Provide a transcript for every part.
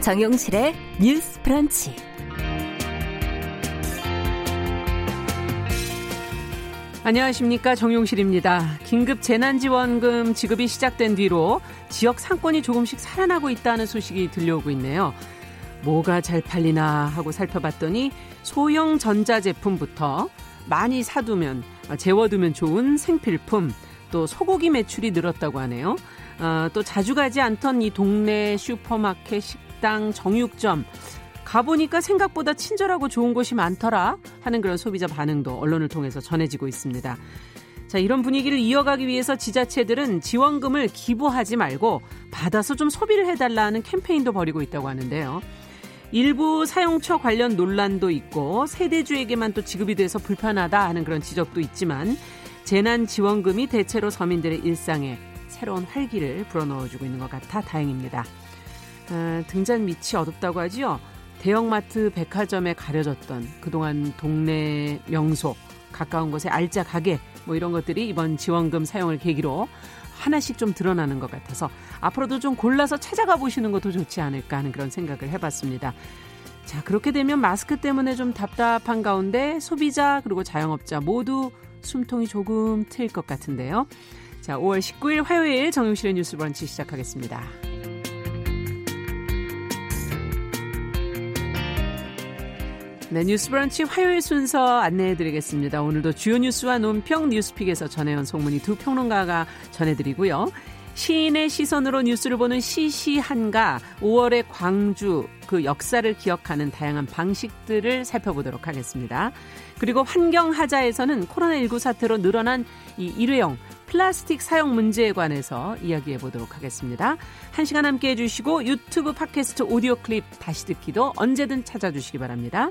정용실의 뉴스 브런치. 안녕하십니까 정용실입니다. 긴급 재난지원금 지급이 시작된 뒤로 지역 상권이 조금씩 살아나고 있다는 소식이 들려오고 있네요. 뭐가 잘 팔리나 하고 살펴봤더니 소형 전자제품부터 많이 사두면 재워두면 좋은 생필품 또 소고기 매출이 늘었다고 하네요. 어, 또 자주 가지 않던 이 동네 슈퍼마켓, 식당, 정육점 가보니까 생각보다 친절하고 좋은 곳이 많더라 하는 그런 소비자 반응도 언론을 통해서 전해지고 있습니다. 자, 이런 분위기를 이어가기 위해서 지자체들은 지원금을 기부하지 말고 받아서 좀 소비를 해달라는 캠페인도 벌이고 있다고 하는데요. 일부 사용처 관련 논란도 있고 세대주에게만 또 지급이 돼서 불편하다 하는 그런 지적도 있지만 재난 지원금이 대체로 서민들의 일상에 새로운 활기를 불어넣어주고 있는 것 같아 다행입니다. 아, 등잔 밑이 어둡다고 하지요. 대형마트 백화점에 가려졌던 그동안 동네 명소, 가까운 곳에 알짜 가게 뭐 이런 것들이 이번 지원금 사용을 계기로 하나씩 좀 드러나는 것 같아서 앞으로도 좀 골라서 찾아가 보시는 것도 좋지 않을까 하는 그런 생각을 해봤습니다. 자, 그렇게 되면 마스크 때문에 좀 답답한 가운데 소비자 그리고 자영업자 모두 숨통이 조금 트일 것 같은데요. 자, 5월 19일 화요일 정용실의 뉴스 브런치 시작하겠습니다. 네, 뉴스 브런치 화요일 순서 안내해 드리겠습니다. 오늘도 주요 뉴스와 논평 뉴스픽에서 전해온 송문이 두 평론가가 전해 드리고요. 시인의 시선으로 뉴스를 보는 시시한가 5월의 광주 그 역사를 기억하는 다양한 방식들을 살펴보도록 하겠습니다. 그리고 환경하자에서는 코로나19 사태로 늘어난 이 일회용 플라스틱 사용 문제에 관해서 이야기해 보도록 하겠습니다. 한 시간 함께 해주시고 유튜브 팟캐스트 오디오 클립 다시 듣기도 언제든 찾아주시기 바랍니다.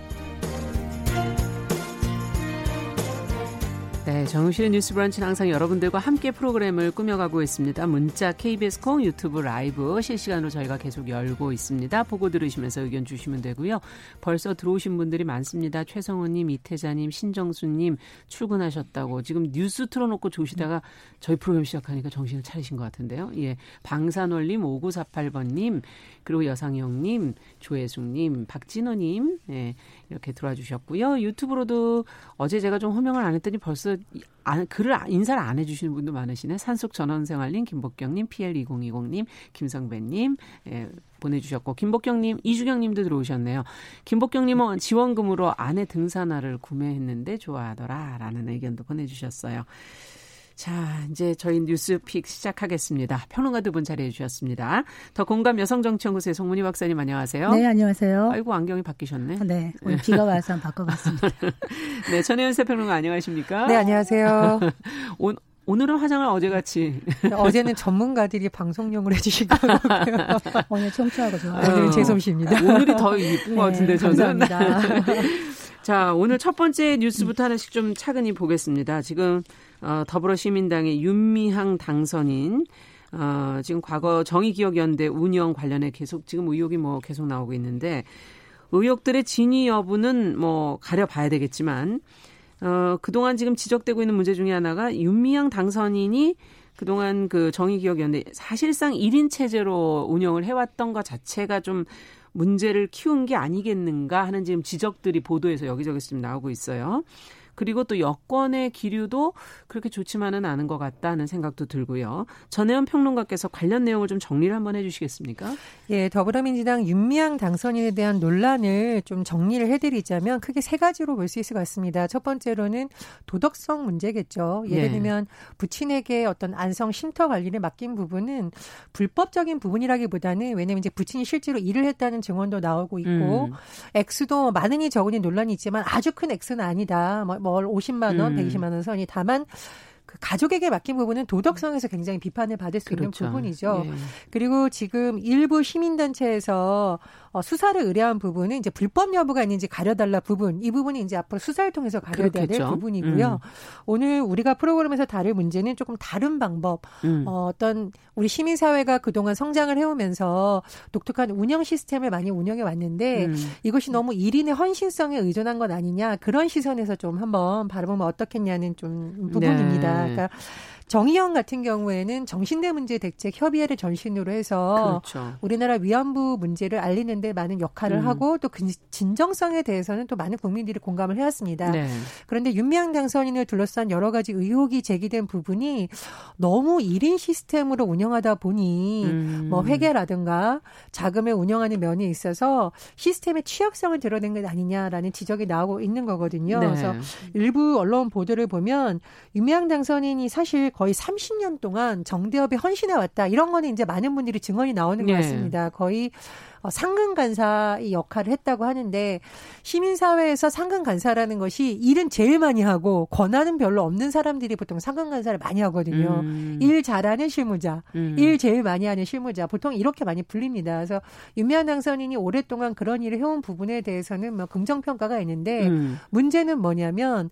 네, 정우실의 뉴스 브런치는 항상 여러분들과 함께 프로그램을 꾸며가고 있습니다. 문자, KBS 콩, 유튜브 라이브 실시간으로 저희가 계속 열고 있습니다. 보고 들으시면서 의견 주시면 되고요. 벌써 들어오신 분들이 많습니다. 최성우님, 이태자님, 신정수님 출근하셨다고 지금 뉴스 틀어놓고 조시다가 저희 프로그램 시작하니까 정신을 차리신 것 같은데요. 예, 방산월님, 5948번님, 그리고 여상영님, 조혜숙님, 박진호님, 예, 이렇게 들어와 주셨고요. 유튜브로도 어제 제가 좀 호명을 안 했더니 벌써 안, 글을 인사를 안 해주시는 분도 많으시네. 산속 전원생활님, 김복경님, PL2020님, 김성배님, 예, 보내주셨고, 김복경님, 이주경님도 들어오셨네요. 김복경님은 지원금으로 아내 등산화를 구매했는데 좋아하더라. 라는 의견도 보내주셨어요. 자, 이제 저희 뉴스픽 시작하겠습니다. 평론가 두 분 자리해 주셨습니다. 더 공감 여성정치연구소의 송문희 박사님 안녕하세요. 네, 안녕하세요. 아이고 안경이 바뀌셨네. 네, 오늘 비가 와서 바꿔봤습니다. 네, 전혜연 세 평론가 안녕하십니까? 네, 안녕하세요. 오, 오늘은 화장을 어제같이. 어제는 전문가들이 방송용을 해주시더라고요. 오늘 청취하고 좋아요. 오늘은 제 솜씨입니다. 오늘이 더 이쁜 것 같은데, 네, 저는. 감사합니다. 자, 오늘 첫 번째 뉴스부터 하나씩 좀 차근히 보겠습니다. 지금 어, 더불어시민당의 윤미향 당선인 어, 지금 과거 정의기억연대 운영 관련해 계속 지금 의혹이 뭐 계속 나오고 있는데 의혹들의 진위 여부는 뭐 가려봐야 되겠지만 어, 그동안 지금 지적되고 있는 문제 중에 하나가 윤미향 당선인이 그동안 그 정의기억연대 사실상 1인 체제로 운영을 해왔던 것 자체가 좀 문제를 키운 게 아니겠는가 하는 지금 지적들이 보도에서 여기저기서 지금 나오고 있어요. 그리고 또 여권의 기류도 그렇게 좋지만은 않은 것 같다는 생각도 들고요. 전혜연 평론가께서 관련 내용을 좀 정리를 한번 해주시겠습니까? 예, 더불어민주당 윤미향 당선인에 대한 논란을 좀 정리를 해드리자면 크게 세 가지로 볼 수 있을 것 같습니다. 첫 번째로는 도덕성 문제겠죠. 예를 네. 들면 부친에게 어떤 안성 쉼터 관리를 맡긴 부분은 불법적인 부분이라기보다는 왜냐면 이제 부친이 실제로 일을 했다는 증언도 나오고 있고 음. 액수도 많으니 적으니 논란이 있지만 아주 큰 액수는 아니다. 뭐, 뭐 50만 원, 음. 120만 원 선이 다만 그 가족에게 맡긴 부분은 도덕성에서 굉장히 비판을 받을 수 그렇죠. 있는 부분이죠. 예. 그리고 지금 일부 시민단체에서 어, 수사를 의뢰한 부분은 이제 불법 여부가 있는지 가려달라 부분 이 부분이 이제 앞으로 수사를 통해서 가려야 될 부분이고요. 음. 오늘 우리가 프로그램에서 다룰 문제는 조금 다른 방법 음. 어, 어떤 우리 시민 사회가 그동안 성장을 해오면서 독특한 운영 시스템을 많이 운영해 왔는데 음. 이것이 너무 1인의 헌신성에 의존한 것 아니냐 그런 시선에서 좀 한번 바라보면 어떻겠냐는 좀 부분입니다. 네. 그러니까 정의형 같은 경우에는 정신대 문제 대책 협의회를 전신으로 해서 그렇죠. 우리나라 위안부 문제를 알리는데 많은 역할을 음. 하고 또그 진정성에 대해서는 또 많은 국민들이 공감을 해왔습니다. 네. 그런데 윤미향 당선인을 둘러싼 여러 가지 의혹이 제기된 부분이 너무 1인 시스템으로 운영하다 보니 음. 뭐 회계라든가 자금을 운영하는 면에 있어서 시스템의 취약성을 드러낸 것 아니냐라는 지적이 나오고 있는 거거든요. 네. 그래서 일부 언론 보도를 보면 윤미향 당선인이 사실 거의 30년 동안 정대협에 헌신해 왔다. 이런 거는 이제 많은 분들이 증언이 나오는 것 네. 같습니다. 거의 어, 상근 간사의 역할을 했다고 하는데 시민사회에서 상근 간사라는 것이 일은 제일 많이 하고 권한은 별로 없는 사람들이 보통 상근 간사를 많이 하거든요. 음. 일 잘하는 실무자, 음. 일 제일 많이 하는 실무자 보통 이렇게 많이 불립니다. 그래서 윤미향 당선인이 오랫동안 그런 일을 해온 부분에 대해서는 뭐 긍정 평가가 있는데 음. 문제는 뭐냐면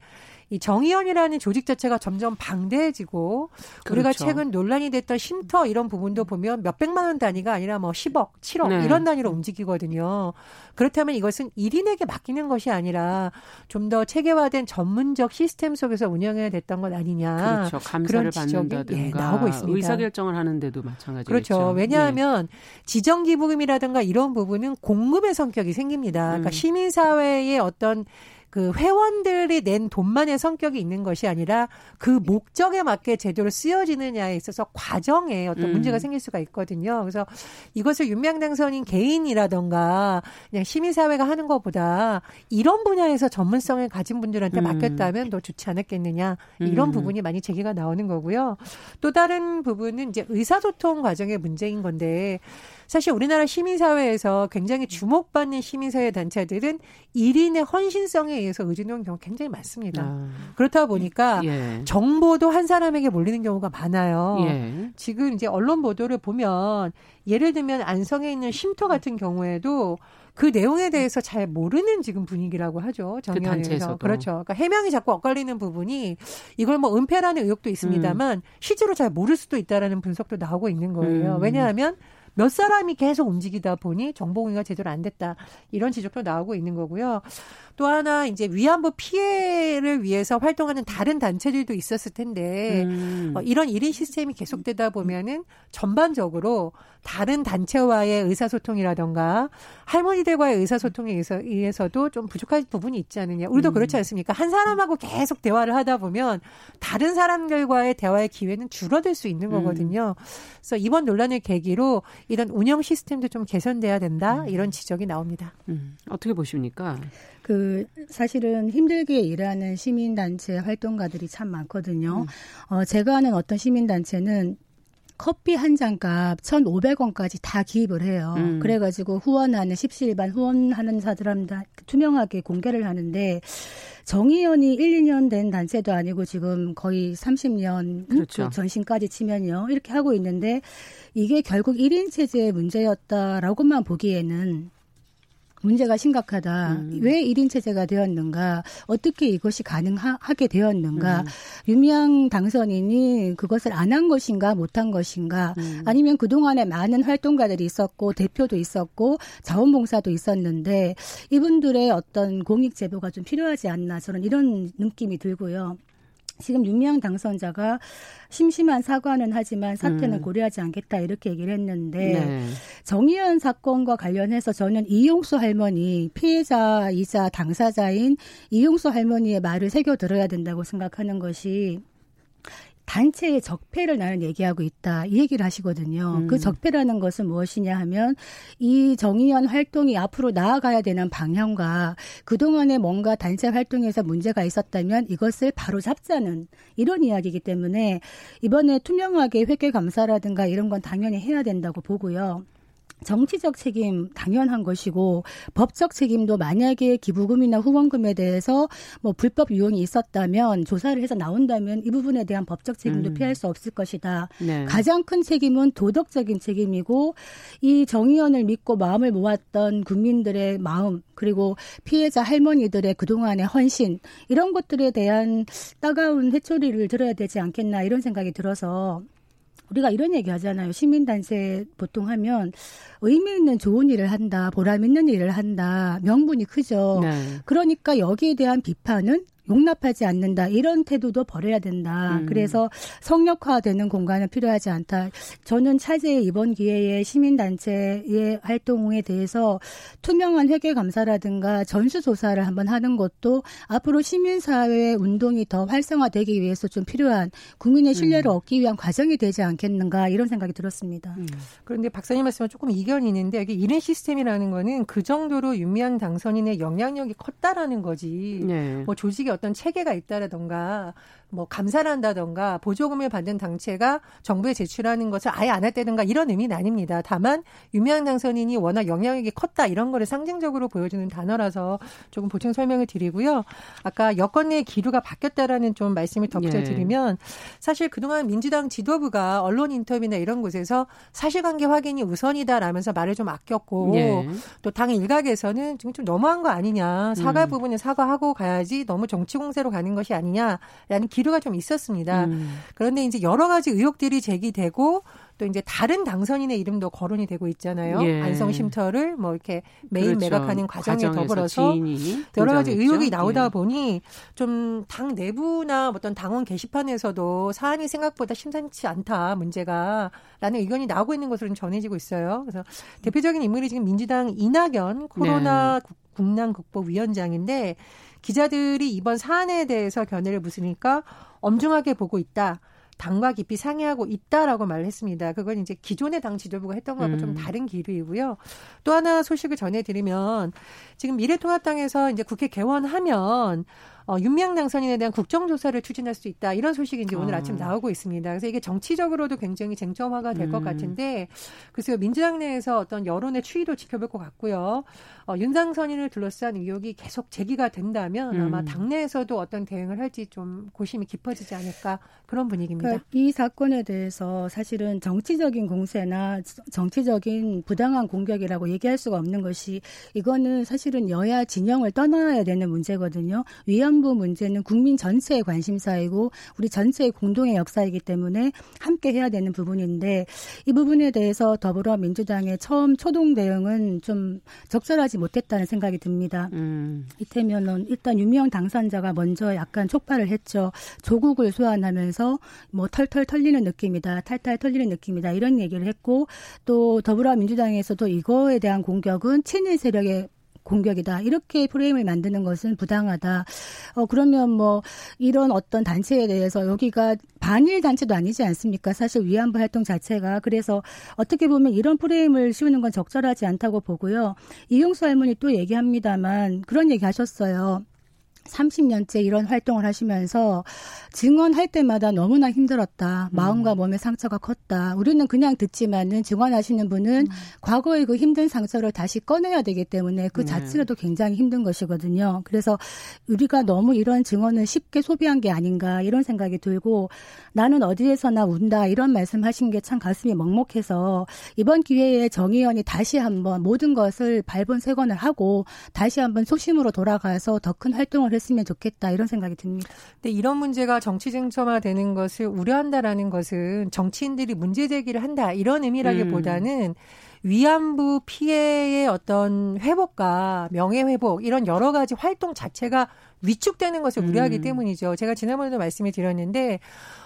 이 정의연이라는 조직 자체가 점점 방대해지고 그렇죠. 우리가 최근 논란이 됐던 쉼터 이런 부분도 보면 몇 백만 원 단위가 아니라 뭐 10억, 7억 네. 이런 단위로 움직이거든요. 그렇다면 이것은 1인에게 맡기는 것이 아니라 좀 더 체계화된 전문적 시스템 속에서 운영해야 됐던 것 아니냐. 그렇죠. 감사를 받는다든가 예, 나오고 있습니다. 의사결정을 하는데도 마찬가지죠. 그렇죠. 왜냐하면 네. 지정 기부금이라든가 이런 부분은 공급의 성격이 생깁니다. 그러니까 음. 시민사회의 어떤 그 회원들이 낸 돈만의 성격이 있는 것이 아니라 그 목적에 맞게 제대로 쓰여지느냐에 있어서 과정에 어떤 음. 문제가 생길 수가 있거든요. 그래서 이것을 윤명 당선인 개인이라던가 그냥 시민사회가 하는 것보다 이런 분야에서 전문성을 가진 분들한테 음. 맡겼다면 더 좋지 않았겠느냐 이런 음. 부분이 많이 제기가 나오는 거고요. 또 다른 부분은 이제 의사소통 과정의 문제인 건데 사실 우리나라 시민사회에서 굉장히 주목받는 시민사회 단체들은 1인의 헌신성에 의해서 의존하는 경우가 굉장히 많습니다. 아. 그렇다 보니까 예. 정보도 한 사람에게 몰리는 경우가 많아요. 예. 지금 이제 언론 보도를 보면 예를 들면 안성에 있는 쉼터 같은 경우에도 그 내용에 대해서 잘 모르는 지금 분위기라고 하죠. 그 정의원에서. 그 그렇죠. 그러니까 해명이 자꾸 엇갈리는 부분이 이걸 뭐 은폐라는 의혹도 있습니다만 음. 실제로 잘 모를 수도 있다라는 분석도 나오고 있는 거예요. 음. 왜냐하면 몇 사람이 계속 움직이다 보니 정보 공유가 제대로 안 됐다. 이런 지적도 나오고 있는 거고요. 또 하나 이제 위안부 피해를 위해서 활동하는 다른 단체들도 있었을 텐데 음. 어, 이런 1인 시스템이 계속되다 보면은 전반적으로 다른 단체와의 의사소통이라던가 할머니들과의 의사소통에 의해서, 의해서도 좀 부족한 부분이 있지 않느냐. 우리도 음. 그렇지 않습니까? 한 사람하고 계속 대화를 하다 보면 다른 사람들과의 대화의 기회는 줄어들 수 있는 음. 거거든요. 음. 그래서 이번 논란을 계기로 이런 운영 시스템도 좀 개선돼야 된다. 음. 이런 지적이 나옵니다. 음. 어떻게 보십니까? 그 사실은 힘들게 일하는 시민단체 활동가들이 참 많거든요. 음. 어, 제가 아는 어떤 시민단체는 커피 한 잔값 1,500원까지 다 기입을 해요. 음. 그래가지고 후원하는 십시일반 후원하는 사람들 투명하게 공개를 하는데 정의연이 1, 2년 된 단체도 아니고 지금 거의 30년 그렇죠. 그 전신까지 치면요. 이렇게 하고 있는데 이게 결국 1인 체제의 문제였다라고만 보기에는 문제가 심각하다. 음. 왜 1인 체제가 되었는가? 어떻게 이것이 가능하게 되었는가? 음. 유미양 당선인이 그것을 안 한 것인가, 못한 것인가? 음. 아니면 그동안에 많은 활동가들이 있었고, 대표도 있었고, 자원봉사도 있었는데, 이분들의 어떤 공익 제보가 좀 필요하지 않나, 저는 이런 느낌이 들고요. 지금 윤미향 당선자가 심심한 사과는 하지만 사태는 음. 고려하지 않겠다 이렇게 얘기를 했는데 네. 정의연 사건과 관련해서 저는 이용수 할머니 피해자이자 당사자인 이용수 할머니의 말을 새겨 들어야 된다고 생각하는 것이 단체의 적폐를 나는 얘기하고 있다. 이 얘기를 하시거든요. 음. 그 적폐라는 것은 무엇이냐 하면 이 정의연 활동이 앞으로 나아가야 되는 방향과 그동안에 뭔가 단체 활동에서 문제가 있었다면 이것을 바로 잡자는 이런 이야기이기 때문에 이번에 투명하게 회계 감사라든가 이런 건 당연히 해야 된다고 보고요. 정치적 책임 당연한 것이고 법적 책임도 만약에 기부금이나 후원금에 대해서 뭐 불법 유용이 있었다면 조사를 해서 나온다면 이 부분에 대한 법적 책임도 음. 피할 수 없을 것이다. 네. 가장 큰 책임은 도덕적인 책임이고 이 정의원을 믿고 마음을 모았던 국민들의 마음 그리고 피해자 할머니들의 그동안의 헌신 이런 것들에 대한 따가운 회초리를 들어야 되지 않겠나 이런 생각이 들어서 우리가 이런 얘기 하잖아요. 시민단체 보통 하면 의미 있는 좋은 일을 한다, 보람 있는 일을 한다, 명분이 크죠. 네. 그러니까 여기에 대한 비판은 용납하지 않는다 이런 태도도 버려야 된다. 음. 그래서 성역화되는 공간은 필요하지 않다. 저는 차제의 이번 기회에 시민단체의 활동에 대해서 투명한 회계 감사라든가 전수조사를 한번 하는 것도 앞으로 시민사회 운동이 더 활성화되기 위해서 좀 필요한 국민의 신뢰를 음. 얻기 위한 과정이 되지 않겠는가 이런 생각이 들었습니다. 음. 그런데 박사님 말씀은 조금 이견이 있는데 여기 이런 시스템이라는 거는 그 정도로 윤미향 당선인의 영향력이 컸다라는 거지. 네. 뭐 조직이 어떤 체계가 있다라던가 뭐 감사를 한다던가 보조금을 받는 당체가 정부에 제출하는 것을 아예 안 했다든가 이런 의미는 아닙니다. 다만 유명한 당선인이 워낙 영향력이 컸다 이런 거를 상징적으로 보여주는 단어라서 조금 보충 설명을 드리고요. 아까 여권 내 기류가 바뀌었다라는 좀 말씀을 덧붙여드리면 예. 사실 그동안 민주당 지도부가 언론 인터뷰나 이런 곳에서 사실관계 확인이 우선이다라면서 말을 좀 아꼈고 예. 또당 일각에서는 지금 좀 너무한 거 아니냐 사과 음. 부분은 사과하고 가야지 너무 정치 공세로 가는 것이 아니냐라는 기 류가 좀 있었습니다. 음. 그런데 이제 여러 가지 의혹들이 제기되고 또 이제 다른 당선인의 이름도 거론이 되고 있잖아요. 예. 안성 쉼터를 뭐 이렇게 매일 그렇죠. 매각하는 과정에 더불어서 여러 가지 의혹이 나오다 예. 보니 좀 당 내부나 어떤 당원 게시판에서도 사안이 생각보다 심상치 않다 문제가라는 의견이 나오고 있는 것으로 전해지고 있어요. 그래서 대표적인 인물이 지금 민주당 이낙연 코로나 네. 국난 극복 위원장인데 기자들이 이번 사안에 대해서 견해를 묻으니까 엄중하게 보고 있다. 당과 깊이 상의하고 있다라고 말을 했습니다. 그건 이제 기존의 당 지도부가 했던 거하고 음. 좀 다른 기류이고요. 또 하나 소식을 전해드리면 지금 미래통합당에서 이제 국회 개원하면 어, 윤미향 당선인에 대한 국정조사를 추진할 수 있다. 이런 소식이 이제 오늘 아. 아침 나오고 있습니다. 그래서 이게 정치적으로도 굉장히 쟁점화가 될것 음. 같은데 그래서 민주당 내에서 어떤 여론의 추이도 지켜볼 것 같고요. 어, 윤 당선인을 둘러싼 의혹이 계속 제기가 된다면 음. 아마 당내에서도 어떤 대응을 할지 좀 고심이 깊어지지 않을까 그런 분위기입니다. 그러니까 이 사건에 대해서 사실은 정치적인 공세나 정치적인 부당한 공격이라고 얘기할 수가 없는 것이 이거는 사실은 여야 진영을 떠나야 되는 문제거든요. 위험 위안부 문제는 국민 전체의 관심사이고 우리 전체의 공동의 역사이기 때문에 함께 해야 되는 부분인데 이 부분에 대해서 더불어민주당의 처음 초동 대응은 좀 적절하지 못했다는 생각이 듭니다. 음. 이태면은 일단 유명 당선자가 먼저 약간 촉발을 했죠. 조국을 소환하면서 뭐 털털 털리는 느낌이다, 탈탈 털리는 느낌이다 이런 얘기를 했고 또 더불어민주당에서도 이거에 대한 공격은 친일 세력의 공격이다. 이렇게 프레임을 만드는 것은 부당하다. 어, 그러면 뭐 이런 어떤 단체에 대해서 여기가 반일 단체도 아니지 않습니까? 사실 위안부 활동 자체가. 그래서 어떻게 보면 이런 프레임을 씌우는 건 적절하지 않다고 보고요. 이용수 할머니 또 얘기합니다만 그런 얘기 하셨어요. 30년째 이런 활동을 하시면서 증언할 때마다 너무나 힘들었다. 음. 마음과 몸의 상처가 컸다. 우리는 그냥 듣지만은 증언하시는 분은 음. 과거의 그 힘든 상처를 다시 꺼내야 되기 때문에 그 네. 자체로도 굉장히 힘든 것이거든요. 그래서 우리가 너무 이런 증언을 쉽게 소비한 게 아닌가 이런 생각이 들고 나는 어디에서나 운다 이런 말씀하신 게 참 가슴이 먹먹해서 이번 기회에 정의원이 다시 한번 모든 것을 발본색원을 하고 다시 한번 소심으로 돌아가서 더 큰 활동을 했으면 좋겠다 이런 생각이 듭니다. 근데 이런 문제가 정치 쟁점화되는 것을 우려한다라는 것은 정치인들이 문제 제기를 한다 이런 의미라기보다는 음. 위안부 피해의 어떤 회복과 명예 회복 이런 여러 가지 활동 자체가 위축되는 것을 우려하기 음. 때문이죠. 제가 지난번에도 말씀을 드렸는데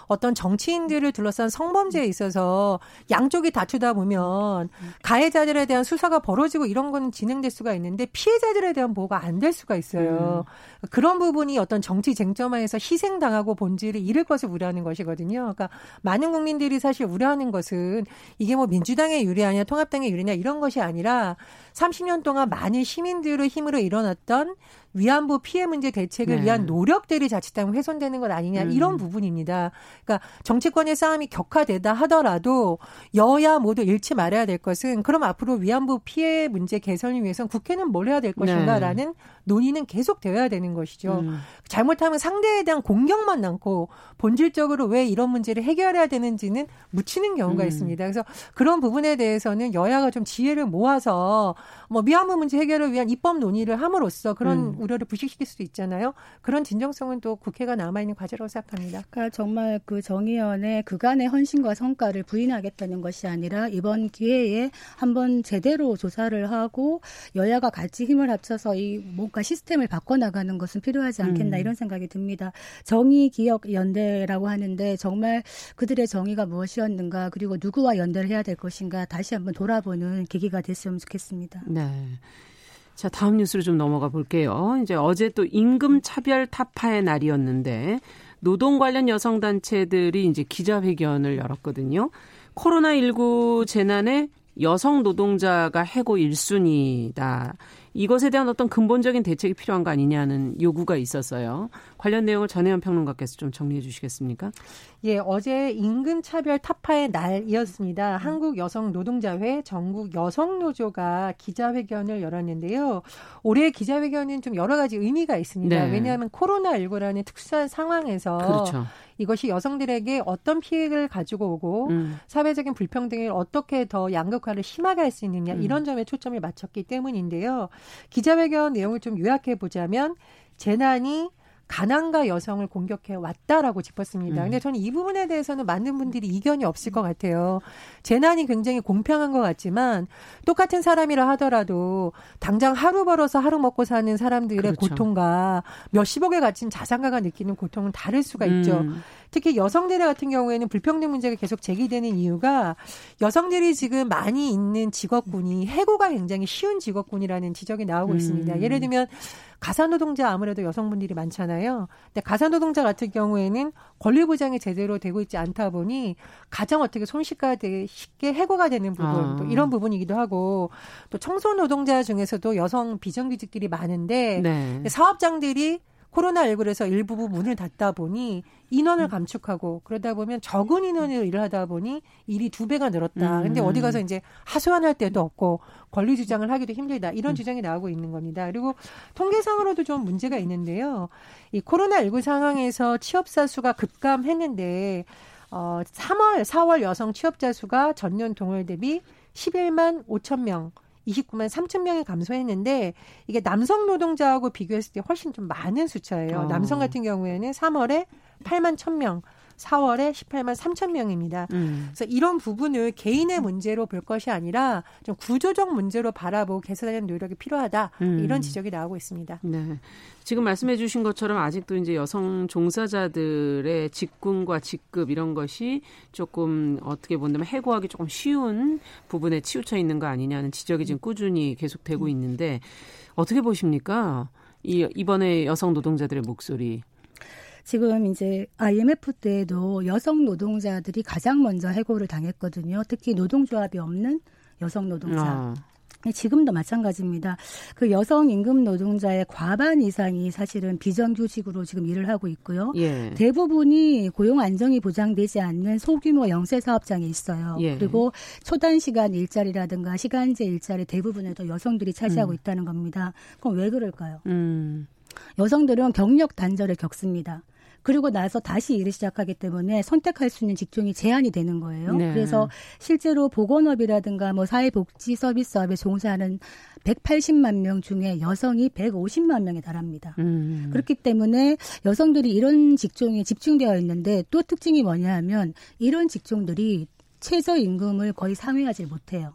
어떤 정치인들을 둘러싼 성범죄에 있어서 양쪽이 다투다 보면 가해자들에 대한 수사가 벌어지고 이런 거는 진행될 수가 있는데 피해자들에 대한 보호가 안 될 수가 있어요. 음. 그런 부분이 어떤 정치 쟁점화에서 희생당하고 본질을 잃을 것을 우려하는 것이거든요. 그러니까 많은 국민들이 사실 우려하는 것은 이게 뭐 민주당의 유리하냐 통합당의 유리냐 이런 것이 아니라 30년 동안 많은 시민들의 힘으로 일어났던 위안부 피해 문제 대책을 네. 위한 노력들이 자칫하면 훼손되는 것 아니냐 음. 이런 부분입니다. 그러니까 정치권의 싸움이 격화되다 하더라도 여야 모두 잃지 말아야 될 것은 그럼 앞으로 위안부 피해 문제 개선을 위해서 국회는 뭘 해야 될 것인가라는 네. 논의는 계속 되어야 되는 것이죠. 음. 잘못하면 상대에 대한 공격만 남고 본질적으로 왜 이런 문제를 해결해야 되는지는 묻히는 경우가 음. 있습니다. 그래서 그런 부분에 대해서는 여야가 좀 지혜를 모아서 뭐 미얀마 문제 해결을 위한 입법 논의를 함으로써 그런 음. 우려를 부식시킬 수도 있잖아요. 그런 진정성은 또 국회가 남아 있는 과제라고 생각합니다. 그러니까 정말 그 정의연의 그간의 헌신과 성과를 부인하겠다는 것이 아니라 이번 기회에 한번 제대로 조사를 하고 여야가 같이 힘을 합쳐서 이 뭔가 시스템을 바꿔나가는 것은 필요하지 않겠나 음. 이런 생각이 듭니다. 정의 기억 연대라고 하는데 정말 그들의 정의가 무엇이었는가 그리고 누구와 연대를 해야 될 것인가 다시 한번 돌아보는 계기가 됐으면 좋겠습니다. 네. 자, 다음 뉴스로 좀 넘어가 볼게요. 이제 어제 또 임금 차별 타파의 날이었는데 노동 관련 여성 단체들이 이제 기자회견을 열었거든요. 코로나 19 재난에 여성 노동자가 해고 1순위다. 이것에 대한 어떤 근본적인 대책이 필요한 거 아니냐는 요구가 있었어요. 관련 내용을 전혜연 평론가께서 좀 정리해 주시겠습니까? 예, 어제 임금 차별 타파의 날이었습니다. 음. 한국 여성 노동자회 전국 여성 노조가 기자회견을 열었는데요. 올해 기자회견은 좀 여러 가지 의미가 있습니다. 네. 왜냐하면 코로나19라는 특수한 상황에서 그렇죠. 이것이 여성들에게 어떤 피해를 가지고 오고 음. 사회적인 불평등을 어떻게 더 양극화를 심하게 할 수 있느냐 음. 이런 점에 초점을 맞췄기 때문인데요. 기자회견 내용을 좀 요약해 보자면 재난이 가난과 여성을 공격해 왔다라고 짚었습니다. 음. 근데 저는 이 부분에 대해서는 많은 분들이 이견이 없을 것 같아요. 재난이 굉장히 공평한 것 같지만 똑같은 사람이라 하더라도 당장 하루 벌어서 하루 먹고 사는 사람들의 그렇죠. 고통과 몇십억에 갇힌 자산가가 느끼는 고통은 다를 수가 있죠. 음. 특히 여성들 같은 경우에는 불평등 문제가 계속 제기되는 이유가 여성들이 지금 많이 있는 직업군이 해고가 굉장히 쉬운 직업군이라는 지적이 나오고 음. 있습니다. 예를 들면 가사노동자 아무래도 여성분들이 많잖아요. 근데 가사노동자 같은 경우에는 권리 보장이 제대로 되고 있지 않다 보니 가장 어떻게 손쉽게 쉽게 해고가 되는 부분 아. 또 이런 부분이기도 하고 또 청소 노동자 중에서도 여성 비정규직들이 많은데 네. 사업장들이 코로나19에서 일부 문을 닫다 보니 인원을 음. 감축하고 그러다 보면 적은 인원으로 일을 하다 보니 일이 두 배가 늘었다. 음. 근데 어디 가서 이제 하소연할 데도 없고 권리 주장을 하기도 힘들다. 이런 음. 주장이 나오고 있는 겁니다. 그리고 통계상으로도 좀 문제가 있는데요. 이 코로나19 상황에서 취업사 수가 급감했는데 어 3월, 4월 여성 취업자 수가 전년 동월 대비 11만 5천 명 29만 3천 명이 감소했는데 이게 남성 노동자하고 비교했을 때 훨씬 좀 많은 숫자예요. 어. 남성 같은 경우에는 3월에 8만 1천 명, 4월에 18만 3천 명입니다. 음. 그래서 이런 부분을 개인의 문제로 볼 것이 아니라 좀 구조적 문제로 바라보고 개선하는 노력이 필요하다. 음. 이런 지적이 나오고 있습니다. 네. 지금 말씀해 주신 것처럼 아직도 이제 여성 종사자들의 직군과 직급 이런 것이 조금 어떻게 본다면 해고하기 조금 쉬운 부분에 치우쳐 있는 거 아니냐는 지적이 지금 꾸준히 계속되고 있는데 어떻게 보십니까? 이 이번에 여성 노동자들의 목소리 지금 이제 IMF 때에도 여성 노동자들이 가장 먼저 해고를 당했거든요. 특히 노동조합이 없는 여성 노동자. 아. 지금도 마찬가지입니다. 그 여성 임금 노동자의 과반 이상이 사실은 비정규직으로 지금 일을 하고 있고요. 예. 대부분이 고용 안정이 보장되지 않는 소규모 영세 사업장에 있어요. 예. 그리고 초단 시간 일자리라든가 시간제 일자리 대부분에도 여성들이 차지하고 음. 있다는 겁니다. 그럼 왜 그럴까요? 음. 여성들은 경력 단절을 겪습니다. 그리고 나서 다시 일을 시작하기 때문에 선택할 수 있는 직종이 제한이 되는 거예요. 네. 그래서 실제로 보건업이라든가 뭐 사회복지 서비스업에 종사하는 180만 명 중에 여성이 150만 명에 달합니다. 음. 그렇기 때문에 여성들이 이런 직종에 집중되어 있는데 또 특징이 뭐냐 하면 이런 직종들이 최저임금을 거의 상회하지 못해요.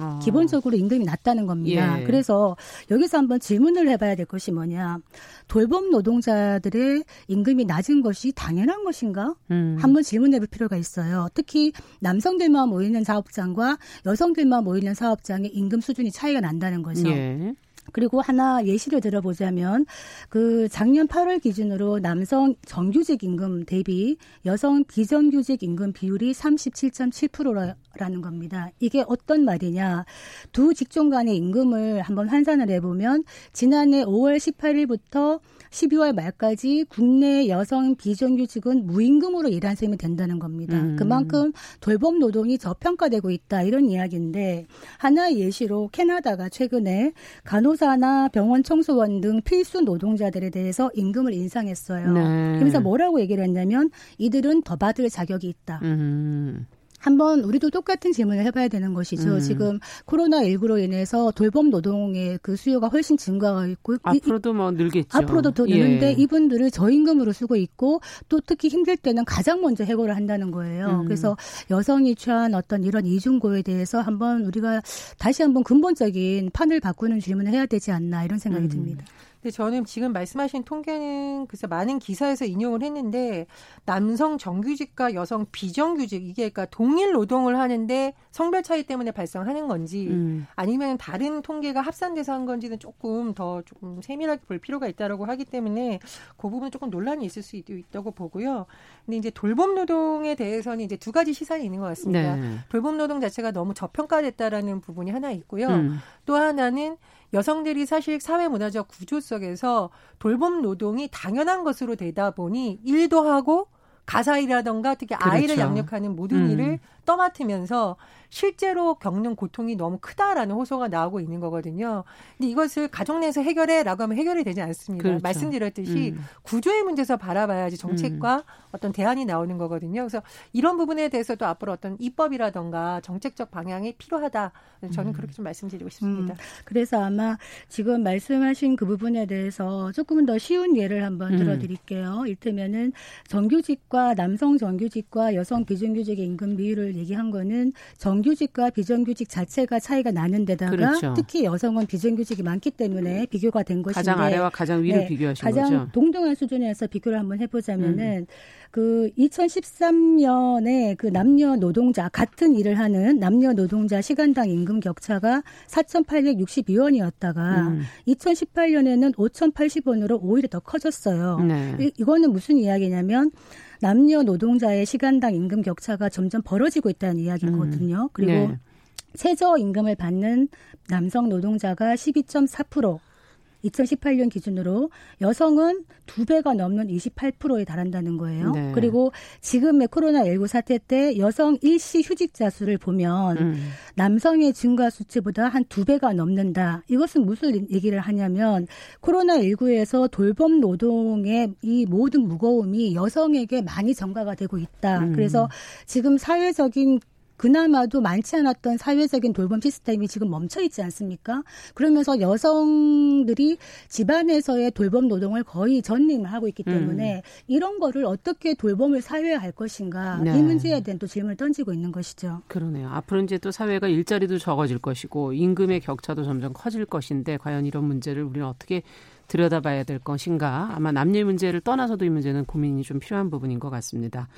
어. 기본적으로 임금이 낮다는 겁니다. 예. 그래서 여기서 한번 질문을 해봐야 될 것이 뭐냐. 돌봄 노동자들의 임금이 낮은 것이 당연한 것인가? 음. 한번 질문해 볼 필요가 있어요. 특히 남성들만 모이는 사업장과 여성들만 모이는 사업장의 임금 수준이 차이가 난다는 거죠. 예. 그리고 하나 예시를 들어보자면 그 작년 8월 기준으로 남성 정규직 임금 대비 여성 비정규직 임금 비율이 37.7%라는 겁니다. 이게 어떤 말이냐? 두 직종 간의 임금을 한번 환산을 해보면 지난해 5월 18일부터 12월 말까지 국내 여성 비정규직은 무임금으로 일한 셈이 된다는 겁니다. 음. 그만큼 돌봄 노동이 저평가되고 있다 이런 이야기인데 하나의 예시로 캐나다가 최근에 간호사나 병원 청소원 등 필수 노동자들에 대해서 임금을 인상했어요. 네. 그러면서 뭐라고 얘기를 했냐면 이들은 더 받을 자격이 있다. 음. 한번 우리도 똑같은 질문을 해봐야 되는 것이죠. 음. 지금 코로나 19로 인해서 돌봄 노동의 그 수요가 훨씬 증가하고 있고 앞으로도 뭐 늘겠죠. 앞으로도 더 느는데 예. 이분들을 저임금으로 쓰고 있고 또 특히 힘들 때는 가장 먼저 해고를 한다는 거예요. 음. 그래서 여성이 취한 어떤 이런 이중고에 대해서 한번 우리가 다시 한번 근본적인 판을 바꾸는 질문을 해야 되지 않나 이런 생각이 음. 듭니다. 근데 저는 지금 말씀하신 통계는 그래서 많은 기사에서 인용을 했는데 남성 정규직과 여성 비정규직 이게 그러니까 동일 노동을 하는데 성별 차이 때문에 발생하는 건지 음. 아니면 다른 통계가 합산돼서 한 건지는 조금 더 조금 세밀하게 볼 필요가 있다라고 하기 때문에 그 부분 조금 논란이 있을 수 있다고 보고요. 근데 이제 돌봄 노동에 대해서는 이제 두 가지 시선이 있는 것 같습니다. 네. 돌봄 노동 자체가 너무 저평가됐다라는 부분이 하나 있고요. 음. 또 하나는 여성들이 사실 사회 문화적 구조 속에서 돌봄 노동이 당연한 것으로 되다 보니 일도 하고 가사일이라던가 특히 그렇죠. 아이를 양육하는 모든 음. 일을 떠맡으면서 실제로 겪는 고통이 너무 크다라는 호소가 나오고 있는 거거든요. 근데 이것을 가정 내에서 해결해라고 하면 해결이 되지 않습니다. 그렇죠. 말씀드렸듯이 음. 구조의 문제에서 바라봐야지 정책과 음. 어떤 대안이 나오는 거거든요. 그래서 이런 부분에 대해서도 앞으로 어떤 입법이라던가 정책적 방향이 필요하다. 저는 음. 그렇게 좀 말씀드리고 싶습니다. 음. 그래서 아마 지금 말씀하신 그 부분에 대해서 조금은 더 쉬운 예를 한번 음. 들어드릴게요. 이를테면은 정규직과 남성 정규직과 여성 비정규직의 임금 비율을 얘기한 거는 정 규직과 비정규직 자체가 차이가 나는 데다가 그렇죠. 특히 여성은 비정규직이 많기 때문에 비교가 된 것인데 가장 아래와 가장 위를 네, 비교하신 가장 거죠. 가장 동등한 수준에서 비교를 한번 해보자면은 음. 그 2013년에 그 남녀 노동자 같은 일을 하는 남녀 노동자 시간당 임금 격차가 4,862원이었다가 음. 2018년에는 5,080원으로 오히려 더 커졌어요. 네. 이, 이거는 무슨 이야기냐면 남녀 노동자의 시간당 임금 격차가 점점 벌어지고 있다는 이야기거든요. 음. 그리고 네. 최저 임금을 받는 남성 노동자가 12.4%, 2018년 기준으로 여성은 두 배가 넘는 28%에 달한다는 거예요. 네. 그리고 지금의 코로나19 사태 때 여성 일시 휴직자 수를 보면 음. 남성의 증가 수치보다 한 두 배가 넘는다. 이것은 무슨 얘기를 하냐면 코로나19에서 돌봄 노동의 이 모든 무거움이 여성에게 많이 전가가 되고 있다. 음. 그래서 지금 사회적인 그나마도 많지 않았던 사회적인 돌봄 시스템이 지금 멈춰 있지 않습니까? 그러면서 여성들이 집안에서의 돌봄 노동을 거의 전림을 하고 있기 때문에 음. 이런 거를 어떻게 돌봄을 사회화할 것인가 네. 이 문제에 대한 또 질문을 던지고 있는 것이죠. 그러네요. 앞으로 이제 또 사회가 일자리도 적어질 것이고 임금의 격차도 점점 커질 것인데 과연 이런 문제를 우리는 어떻게 들여다봐야 될 것인가? 아마 남녀 문제를 떠나서도 이 문제는 고민이 좀 필요한 부분인 것 같습니다.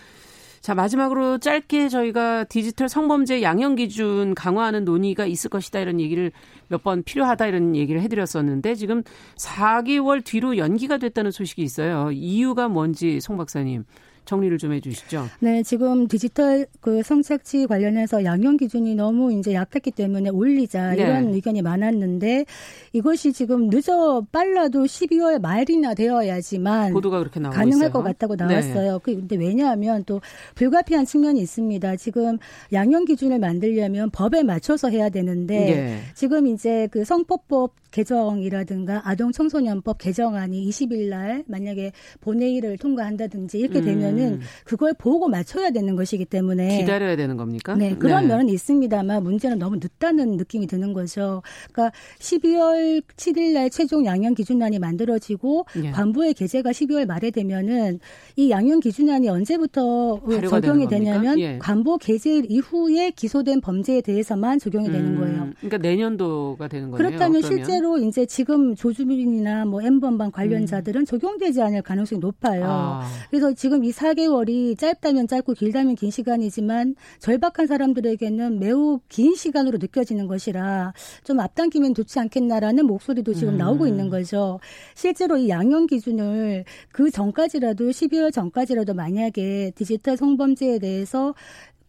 자, 마지막으로 짧게 저희가 디지털 성범죄 양형 기준 강화하는 논의가 있을 것이다 이런 얘기를 몇 번 필요하다 이런 얘기를 해드렸었는데 지금 4개월 뒤로 연기가 됐다는 소식이 있어요. 이유가 뭔지 송 박사님 정리를 좀 해주시죠. 네, 지금 디지털 그 성착취 관련해서 양형 기준이 너무 이제 약했기 때문에 올리자 네. 이런 의견이 많았는데 이것이 지금 늦어 빨라도 12월 말이나 되어야지만 보도가 그렇게 나오고 가능할 있어요. 것 같다고 네. 나왔어요. 네. 근데 왜냐하면 또 불가피한 측면이 있습니다. 지금 양형 기준을 만들려면 법에 맞춰서 해야 되는데 네. 지금 이제 그 성폭법 개정이라든가 아동 청소년법 개정안이 20일 날 만약에 본회의를 통과한다든지 이렇게 되면은 음. 그걸 보고 맞춰야 되는 것이기 때문에 기다려야 되는 겁니까? 네, 그런 네. 면은 있습니다만 문제는 너무 늦다는 느낌이 드는 거죠. 그러니까 12월 7일 날 최종 양형 기준안이 만들어지고 네. 관부의 개제가 12월 말에 되면은 이 양형 기준안이 언제부터 적용이 되냐면 예. 관부 개제 이후에 기소된 범죄에 대해서만 적용이 음. 되는 거예요. 그러니까 내년도가 되는 거예요. 그렇다면 실제 실제로 이제 지금 조주빈이나 뭐 엠번방 관련자들은 음. 적용되지 않을 가능성이 높아요. 아. 그래서 지금 이 4개월이 짧다면 짧고 길다면 긴 시간이지만 절박한 사람들에게는 매우 긴 시간으로 느껴지는 것이라 좀 앞당기면 좋지 않겠나라는 목소리도 지금 음. 나오고 있는 거죠. 실제로 이 양형 기준을 그 전까지라도 12월 전까지라도 만약에 디지털 성범죄에 대해서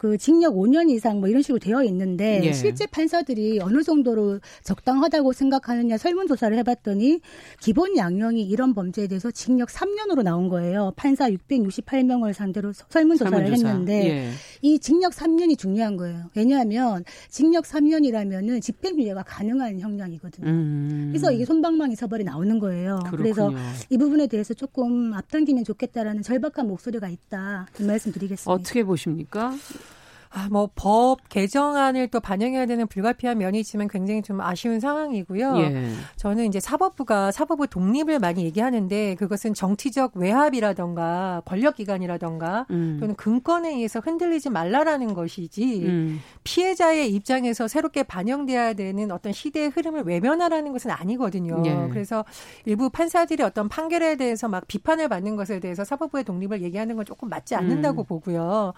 그 징역 5년 이상 뭐 이런 식으로 되어 있는데 예. 실제 판사들이 어느 정도로 적당하다고 생각하느냐 설문조사를 해봤더니 기본 양형이 이런 범죄에 대해서 징역 3년으로 나온 거예요. 판사 668명을 상대로 설문조사를 설문조사. 했는데 예. 이 징역 3년이 중요한 거예요. 왜냐하면 징역 3년이라면은 집행유예가 가능한 형량이거든요. 음. 그래서 이게 손방망이 처벌이 나오는 거예요. 그렇군요. 그래서 이 부분에 대해서 조금 앞당기면 좋겠다라는 절박한 목소리가 있다. 이 말씀 드리겠습니다. 어떻게 보십니까? 아, 뭐, 법 개정안을 또 반영해야 되는 불가피한 면이 있지만 굉장히 좀 아쉬운 상황이고요. 예. 저는 이제 사법부가 사법부 독립을 많이 얘기하는데 그것은 정치적 외압이라던가 권력기관이라던가 음. 또는 근권에 의해서 흔들리지 말라라는 것이지 음. 피해자의 입장에서 새롭게 반영돼야 되는 어떤 시대의 흐름을 외면하라는 것은 아니거든요. 예. 그래서 일부 판사들이 어떤 판결에 대해서 막 비판을 받는 것에 대해서 사법부의 독립을 얘기하는 건 조금 맞지 않는다고 음. 보고요.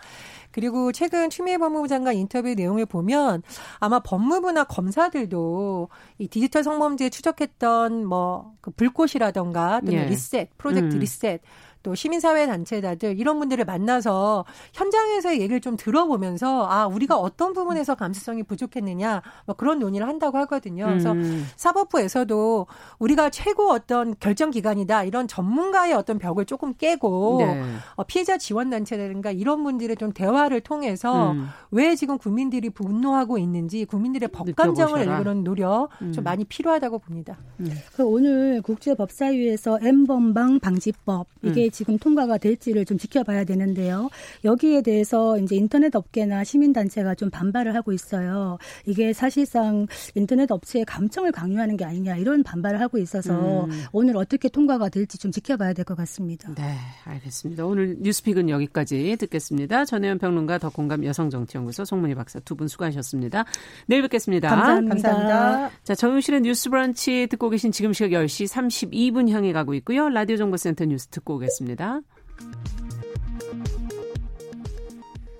그리고 최근 추미애 법무부 장관 인터뷰 내용을 보면 아마 법무부나 검사들도 이 디지털 성범죄 추적했던 뭐 그 불꽃이라던가 또는 예. 리셋, 프로젝트 음. 리셋 또 시민사회 단체들 이런 분들을 만나서 현장에서의 얘기를 좀 들어보면서 아 우리가 어떤 부분에서 감수성이 부족했느냐 뭐 그런 논의를 한다고 하거든요. 그래서 음. 사법부에서도 우리가 최고 어떤 결정 기관이다 이런 전문가의 어떤 벽을 조금 깨고 네. 어, 피해자 지원 단체라든가 이런 분들의 좀 대화를 통해서 음. 왜 지금 국민들이 분노하고 있는지 국민들의 법 감정을 일구는 노력 음. 좀 많이 필요하다고 봅니다. 음. 그 오늘 국제법사위에서 엠번방 방지법 이게 지금 통과가 될지를 좀 지켜봐야 되는데요. 여기에 대해서 이제 인터넷 업계나 시민단체가 좀 반발을 하고 있어요. 이게 사실상 인터넷 업체의 감청을 강요하는 게 아니냐 이런 반발을 하고 있어서 음. 오늘 어떻게 통과가 될지 좀 지켜봐야 될 것 같습니다. 네, 알겠습니다. 오늘 뉴스픽은 여기까지 듣겠습니다. 전혜연 평론가 더공감 여성정치연구소 송문희 박사 두 분 수고하셨습니다. 내일 뵙겠습니다. 감사합니다. 감사합니다. 자, 정용실의 뉴스 브런치 듣고 계신 지금 시각 10시 32분 향해 가고 있고요. 라디오 정보센터 뉴스 듣고 오겠습니다. 있습니다.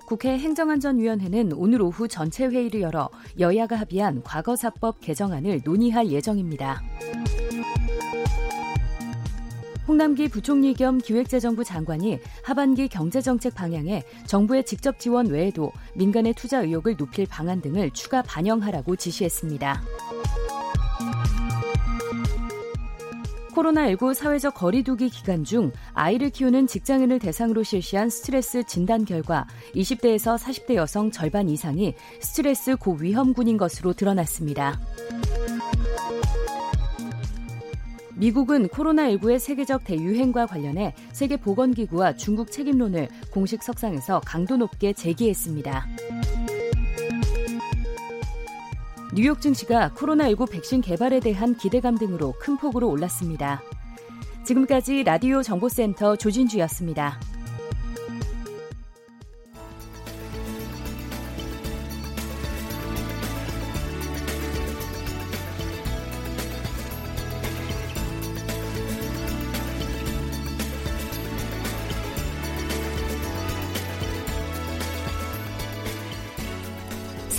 국회 행정안전위원회는 오늘 오후 전체 회의를 열어 여야가 합의한 과거사법 개정안을 논의할 예정입니다. 홍남기 부총리 겸 기획재정부 장관이 하반기 경제정책 방향에 정부의 직접 지원 외에도 민간의 투자 의욕을 높일 방안 등을 추가 반영하라고 지시했습니다. 코로나19 사회적 거리두기 기간 중 아이를 키우는 직장인을 대상으로 실시한 스트레스 진단 결과 20대에서 40대 여성 절반 이상이 스트레스 고위험군인 것으로 드러났습니다. 미국은 코로나19의 세계적 대유행과 관련해 세계보건기구와 중국 책임론을 공식 석상에서 강도 높게 제기했습니다. 뉴욕 증시가 코로나19 백신 개발에 대한 기대감 등으로 큰 폭으로 올랐습니다. 지금까지 라디오 정보센터 조진주였습니다.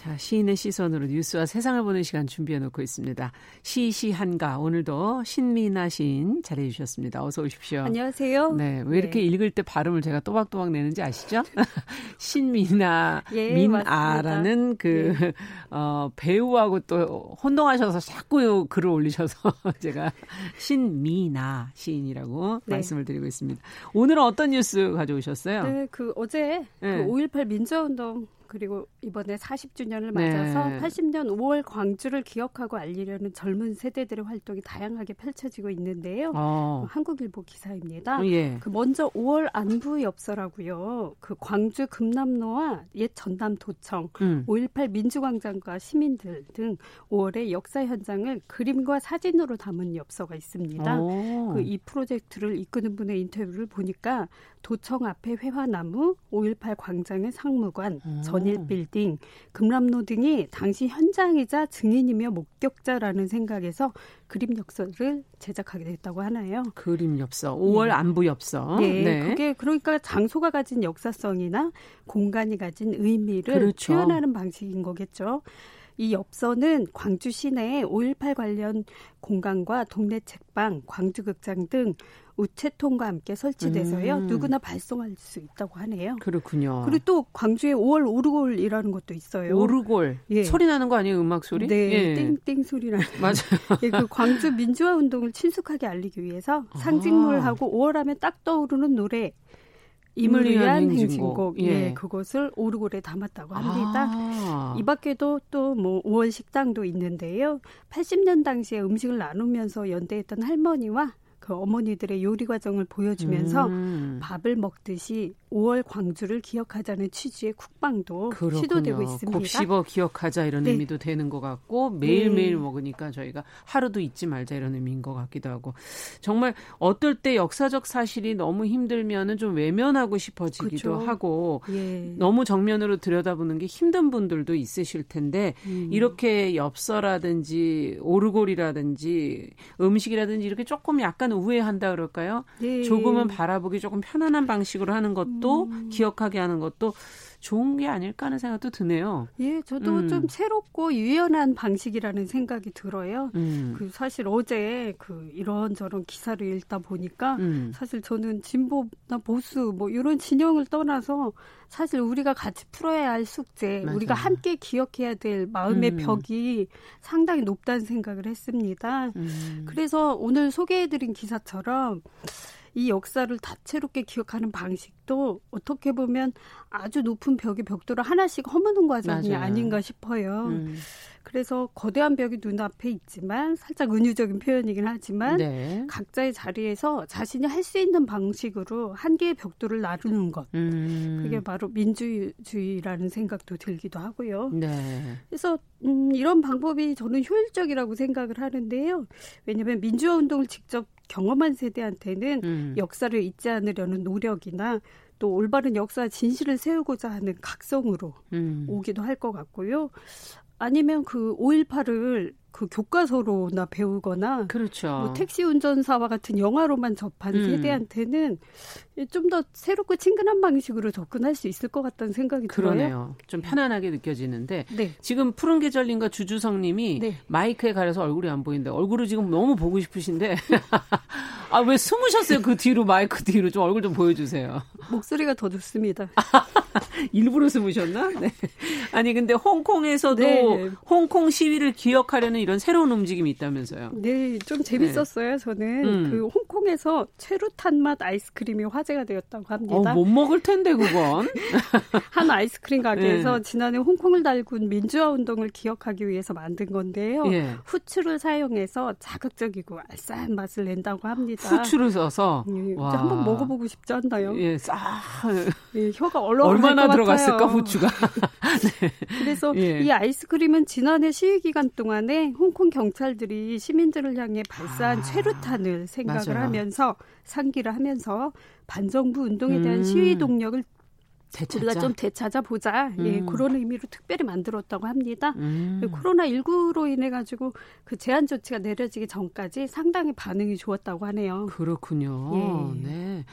자, 시인의 시선으로 뉴스와 세상을 보는 시간 준비해 놓고 있습니다. 시시한가 오늘도 신미나 시인 잘해 주셨습니다. 어서 오십시오. 안녕하세요. 네, 왜 이렇게 네. 읽을 때 발음을 제가 또박또박 내는지 아시죠? 신미나 예, 민아라는 그 네. 어, 배우하고 또 혼동하셔서 자꾸 글을 올리셔서 제가 신미나 시인이라고 네. 말씀을 드리고 있습니다. 오늘은 어떤 뉴스 가져오셨어요? 네, 그 어제 그 5.18 민주운동 그리고 이번에 40주년을 맞아서 네. 80년 5월 광주를 기억하고 알리려는 젊은 세대들의 활동이 다양하게 펼쳐지고 있는데요. 어. 한국일보 기사입니다. 예. 그 먼저 5월 안부 엽서라고요. 그 광주 금남로와 옛 전남 도청, 음. 5.18 민주광장과 시민들 등 5월의 역사 현장을 그림과 사진으로 담은 엽서가 있습니다. 그 이 프로젝트를 이끄는 분의 인터뷰를 보니까 도청 앞에 회화나무, 5.18 광장의 상무관, 음. 전일 빌딩, 금남로 등이 당시 현장이자 증인이며 목격자라는 생각에서 그림 엽서를 제작하게 됐다고 하나요? 그림 엽서, 5월 네. 안부 엽서. 네, 네, 그게 그러니까 장소가 가진 역사성이나 공간이 가진 의미를 그렇죠. 표현하는 방식인 거겠죠. 이 엽서는 광주 시내에 5.18 관련 공간과 동네 책방, 광주극장 등 우체통과 함께 설치돼서요. 음. 누구나 발송할 수 있다고 하네요. 그렇군요. 그리고 또 광주에 5월 오르골이라는 것도 있어요. 오르골. 예. 소리 나는 거 아니에요? 음악 소리? 네. 예. 띵띵 소리 나는. 맞아요. 예, 그 광주 민주화 운동을 친숙하게 알리기 위해서 아. 상징물하고 5월 하면 딱 떠오르는 노래 임을 위한 행진곡, 예. 예, 그것을 오르골에 담았다고 합니다. 아. 이 밖에도 또 뭐 5월 식당도 있는데요. 80년 당시에 음식을 나누면서 연대했던 할머니와 그 어머니들의 요리 과정을 보여주면서 음. 밥을 먹듯이 5월 광주를 기억하자는 취지의 국방도 그렇군요. 시도되고 있습니다. 곱씹어 기억하자 이런 네. 의미도 되는 것 같고 매일매일 네. 먹으니까 저희가 하루도 잊지 말자 이런 의미인 것 같기도 하고 정말 어떨 때 역사적 사실이 너무 힘들면은 좀 외면하고 싶어지기도 그렇죠. 하고 예. 너무 정면으로 들여다보는 게 힘든 분들도 있으실 텐데 음. 이렇게 엽서라든지 오르골이라든지 음식이라든지 이렇게 조금 약간 우회한다 그럴까요? 네. 조금은 바라보기 조금 편안한 방식으로 하는 것도 음. 기억하게 하는 것도 좋은 게 아닐까 하는 생각도 드네요. 예, 저도 음. 좀 새롭고 유연한 방식이라는 생각이 들어요. 음. 그 사실 어제 그 이런저런 기사를 읽다 보니까 음. 사실 저는 진보나 보수 뭐 이런 진영을 떠나서 사실 우리가 같이 풀어야 할 숙제, 맞아요. 우리가 함께 기억해야 될 마음의 음. 벽이 상당히 높다는 생각을 했습니다. 음. 그래서 오늘 소개해드린 기사처럼 이 역사를 다채롭게 기억하는 방식도 어떻게 보면 아주 높은 벽의 벽돌을 하나씩 허무는 과정이 맞아요. 아닌가 싶어요. 음. 그래서 거대한 벽이 눈앞에 있지만 살짝 은유적인 표현이긴 하지만 네. 각자의 자리에서 자신이 할 수 있는 방식으로 한 개의 벽돌을 나누는 것. 음. 그게 바로 민주주의라는 생각도 들기도 하고요. 네. 그래서 음, 이런 방법이 저는 효율적이라고 생각을 하는데요. 왜냐하면 민주화 운동을 직접 경험한 세대한테는 음. 역사를 잊지 않으려는 노력이나 또 올바른 역사 진실을 세우고자 하는 각성으로 음. 오기도 할 것 같고요. 아니면 그 5.18을 그 교과서로나 배우거나 그렇죠. 뭐 택시 운전사와 같은 영화로만 접한 음. 세대한테는 좀 더 새롭고 친근한 방식으로 접근할 수 있을 것 같다는 생각이 그러네요. 들어요. 좀 편안하게 느껴지는데 네. 지금 푸른 계절님과 주주성님이 네. 마이크에 가려서 얼굴이 안 보이는데 얼굴을 지금 너무 보고 싶으신데 아 왜 숨으셨어요? 그 뒤로 마이크 뒤로 좀 얼굴 좀 보여주세요. 목소리가 더 좋습니다. 일부러 숨으셨나? 네. 아니 근데 홍콩에서도 네. 홍콩 시위를 기억하려는 이런 새로운 움직임이 있다면서요. 네, 좀 재밌었어요. 네. 저는 음. 그 홍콩에서 최루탄 맛 아이스크림이 화제가 되었다고 합니다. 어, 못 먹을 텐데 그건. 한 아이스크림 가게에서 네. 지난해 홍콩을 달군 민주화 운동을 기억하기 위해서 만든 건데요. 예. 후추를 사용해서 자극적이고 알싸한 맛을 낸다고 합니다. 후추를 써서 예, 한번 먹어보고 싶지 않나요? 예, 싸. 예, 혀가 얼얼 얼마나 들어갔을까 후추가. 네. 그래서 예. 이 아이스크림은 지난해 시위 기간 동안에 홍콩 경찰들이 시민들을 향해 발사한 아, 최루탄을 생각을 맞아요. 하면서 상기를 하면서 반정부 운동에 대한 음. 시위 동력을 되찾자. 우리가 좀 되찾아 보자. 예, 음. 예, 그런 의미로 특별히 만들었다고 합니다. 음. 코로나 19로 인해 가지고 그 제한 조치가 내려지기 전까지 상당히 반응이 좋았다고 하네요. 그렇군요. 예. 네.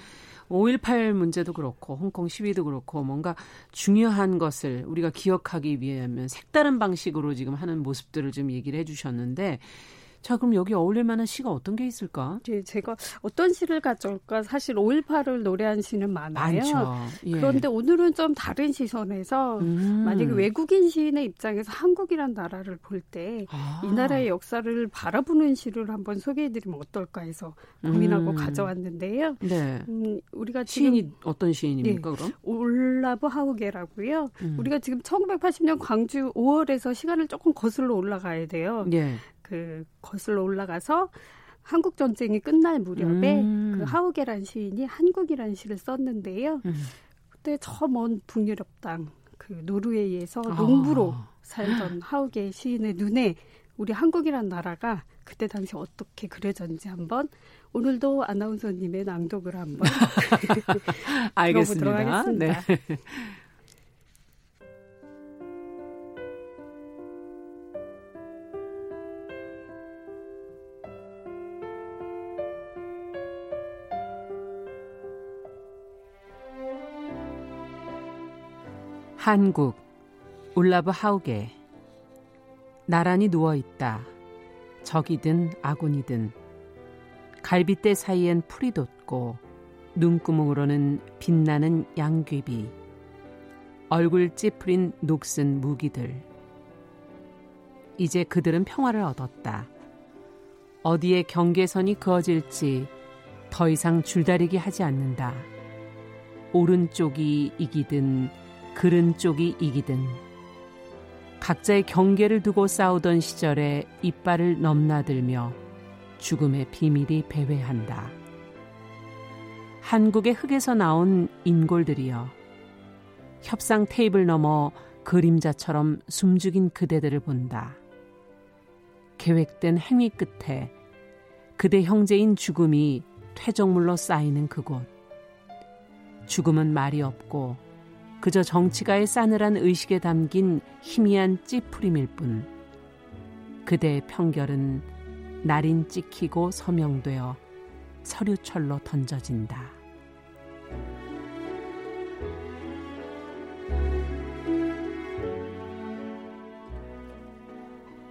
5.18 문제도 그렇고 홍콩 시위도 그렇고 뭔가 중요한 것을 우리가 기억하기 위하면 색다른 방식으로 지금 하는 모습들을 좀 얘기를 해주셨는데 자, 그럼 여기 어울릴 만한 시가 어떤 게 있을까? 예, 제가 어떤 시를 가져올까? 사실 5.18을 노래한 시는 많아요. 예. 그런데 오늘은 좀 다른 시선에서 음. 만약에 외국인 시인의 입장에서 한국이란 나라를 볼 때이 아. 나라의 역사를 바라보는 시를 한번 소개해드리면 어떨까 해서 고민하고 음. 가져왔는데요. 네. 음, 우리가 지금 시인이 어떤 시인입니까? 네. 그럼 올라브 하우게라고요. 음. 우리가 지금 1980년 광주 5월에서 시간을 조금 거슬러 올라가야 돼요. 예. 그 거슬러 올라가서 한국 전쟁이 끝날 무렵에 음. 그 하우게란 시인이 한국이라는 시를 썼는데요. 음. 그때 저 먼 북유럽 땅 그 노르웨이에서 아. 농부로 살던 하우게 시인의 눈에 우리 한국이란 나라가 그때 당시 어떻게 그려졌는지 한번 오늘도 아나운서님의 낭독을 한번 알겠습니다. 들어보도록 하겠습니다. 네. 한국 울라브 하우게 나란히 누워 있다. 적이든 아군이든 갈빗대 사이엔 풀이 돋고 눈구멍으로는 빛나는 양귀비 얼굴 찌푸린 녹슨 무기들 이제 그들은 평화를 얻었다. 어디에 경계선이 그어질지 더 이상 줄다리기 하지 않는다. 오른쪽이 이기든 그른 쪽이 이기든 각자의 경계를 두고 싸우던 시절에 이빨을 넘나들며 죽음의 비밀이 배회한다. 한국의 흙에서 나온 인골들이여 협상 테이블 너머 그림자처럼 숨죽인 그대들을 본다. 계획된 행위 끝에 그대 형제인 죽음이 퇴적물로 쌓이는 그곳. 죽음은 말이 없고 그저 정치가의 싸늘한 의식에 담긴 희미한 찌푸림일 뿐 그대의 평결은 날인 찍히고 서명되어 서류철로 던져진다.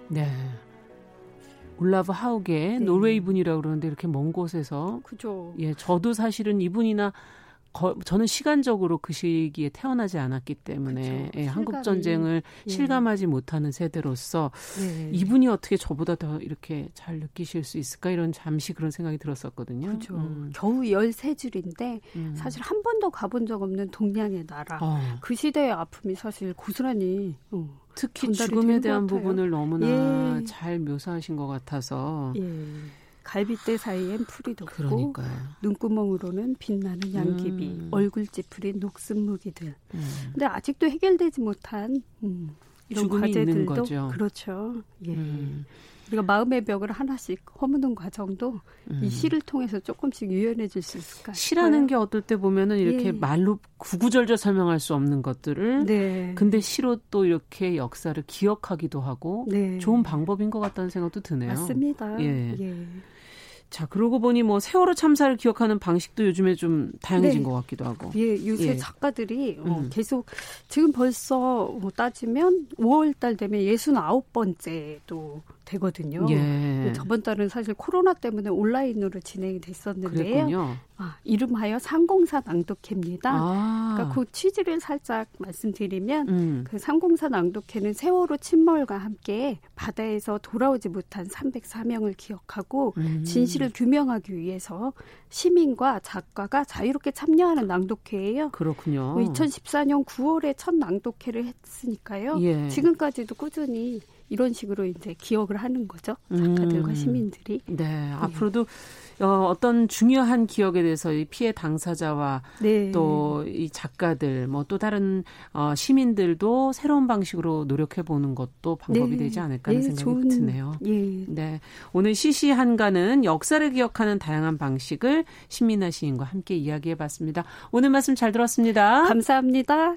네. 올라브 하우게 네. 노르웨이 분이라고 그러는데 이렇게 먼 곳에서 그죠. 예, 저도 사실은 이분이나 거, 저는 시간적으로 그 시기에 태어나지 않았기 때문에 예, 한국 전쟁을 예. 실감하지 못하는 세대로서 예. 이분이 어떻게 저보다 더 이렇게 잘 느끼실 수 있을까 이런 잠시 그런 생각이 들었었거든요. 그렇죠. 음. 겨우 13줄인데 음. 사실 한 번도 가본 적 없는 동양의 나라. 어. 그 시대의 아픔이 사실 고스란히 어, 특히 죽음에 대한 부분을 너무나 예. 잘 묘사하신 것 같아서 예. 갈빗대 사이엔 풀이 돋고. 눈구멍으로는 빛나는 양귀비, 음. 얼굴 찌푸린 녹슨 무기들. 음. 근데 아직도 해결되지 못한 음, 이런 과제들도 그렇죠. 예. 음. 우리가 마음의 벽을 하나씩 허무는 과정도 음. 이 시를 통해서 조금씩 유연해질 수 있을까? 시라는 게 어떨 때 보면은 이렇게 예. 말로 구구절절 설명할 수 없는 것들을 네. 근데 시로 또 이렇게 역사를 기억하기도 하고 네. 좋은 방법인 것 같다는 생각도 드네요. 맞습니다. 예. 예. 자, 그러고 보니 뭐 세월호 참사를 기억하는 방식도 요즘에 좀 다양해진 네. 것 같기도 하고. 예, 요새 예. 작가들이 어, 음. 계속 지금 벌써 뭐 따지면 5월 달 되면 69번째도 되거든요. 예. 저번 달은 사실 코로나 때문에 온라인으로 진행이 됐었는데요. 아, 이름하여 상공사 낭독회입니다. 아. 그러니까 그 취지를 살짝 말씀드리면 음. 그 상공사 낭독회는 세월호 침몰과 함께 바다에서 돌아오지 못한 304명을 기억하고 음. 진실을 규명하기 위해서 시민과 작가가 자유롭게 참여하는 낭독회예요. 그렇군요. 2014년 뭐 9월에 첫 낭독회를 했으니까요. 예. 지금까지도 꾸준히 이런 식으로 이제 기억을 하는 거죠. 작가들과 음. 시민들이. 네, 네. 앞으로도 어, 어떤 중요한 기억에 대해서 이 피해 당사자와 네. 또이 작가들 뭐 또 다른 어, 시민들도 새로운 방식으로 노력해 보는 것도 방법이 네. 되지 않을까 하는 네, 생각이 좋은, 드네요. 예. 네. 오늘 시시 한가는 역사를 기억하는 다양한 방식을 신민아 시인과 함께 이야기해 봤습니다. 오늘 말씀 잘 들었습니다. 감사합니다.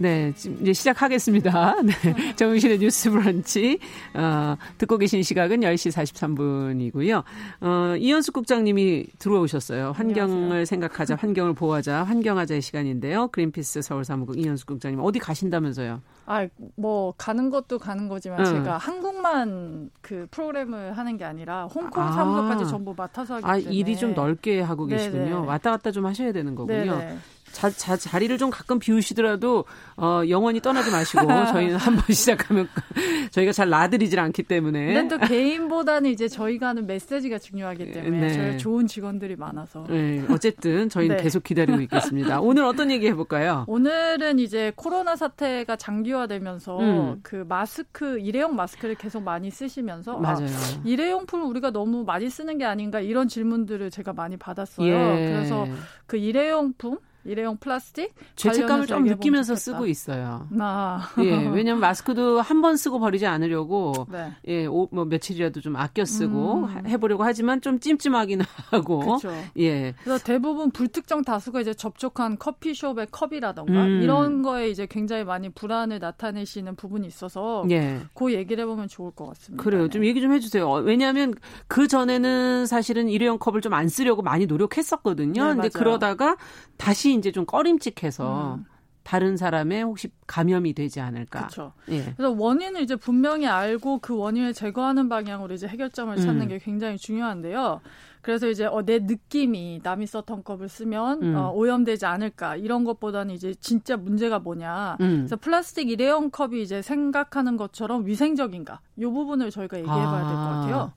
네, 이제 시작하겠습니다. 네, 정용실의 뉴스 브런치. 어, 듣고 계신 시각은 10시 43분이고요. 어, 이현숙 국장님이 들어오셨어요. 환경을 안녕하세요. 생각하자, 환경을 보호하자, 환경하자의 시간인데요. 그린피스 서울 사무국 이현숙 국장님 어디 가신다면서요? 아, 뭐 가는 것도 가는 거지만 응. 제가 한국만 그 프로그램을 하는 게 아니라 홍콩 아. 사무소까지 전부 맡아서 하기 아, 때문에 아, 일이 좀 넓게 하고 계시군요. 네네. 왔다 갔다 좀 하셔야 되는 거군요. 네네. 자, 자, 자리를 좀 가끔 비우시더라도 어, 영원히 떠나지 마시고 저희는 한번 시작하면 저희가 잘 나들이질 않기 때문에. 근데 또 개인보다는 이제 저희가 하는 메시지가 중요하기 때문에 네. 저희 좋은 직원들이 많아서. 네, 어쨌든 저희는 네. 계속 기다리고 있겠습니다. 오늘 어떤 얘기 해볼까요? 오늘은 이제 코로나 사태가 장기화되면서 음. 그 마스크 일회용 마스크를 계속 많이 쓰시면서 아, 맞아요. 아, 일회용품을 우리가 너무 많이 쓰는 게 아닌가 이런 질문들을 제가 많이 받았어요. 예. 그래서 그 일회용품 일회용 플라스틱 죄책감을 좀 느끼면서 쓰고 있어요. 아. 예, 왜냐면 마스크도 한 번 쓰고 버리지 않으려고 네. 예, 오, 뭐 며칠이라도 좀 아껴 쓰고 음. 해보려고 하지만 좀 찜찜하긴 하고. 그렇죠. 예. 그래서 대부분 불특정 다수가 이제 접촉한 커피숍의 컵이라던가 음. 이런 거에 이제 굉장히 많이 불안을 나타내시는 부분이 있어서 예. 그 얘기를 해보면 좋을 것 같습니다. 그래요. 네. 좀 얘기 좀 해주세요. 왜냐하면 그 전에는 사실은 일회용 컵을 좀 안 쓰려고 많이 노력했었거든요. 네, 근데 맞아요. 그러다가 다시 이제 좀 꺼림칙해서 음. 다른 사람의 혹시 감염이 되지 않을까. 그렇죠. 예. 그래서 원인을 이제 분명히 알고 그 원인을 제거하는 방향으로 이제 해결점을 찾는 음. 게 굉장히 중요한데요. 그래서 이제 어, 내 느낌이 남이 썼던 컵을 쓰면 음. 어, 오염되지 않을까 이런 것보다는 이제 진짜 문제가 뭐냐. 음. 그래서 플라스틱 일회용 컵이 이제 생각하는 것처럼 위생적인가. 이 부분을 저희가 얘기해봐야 될것 같아요.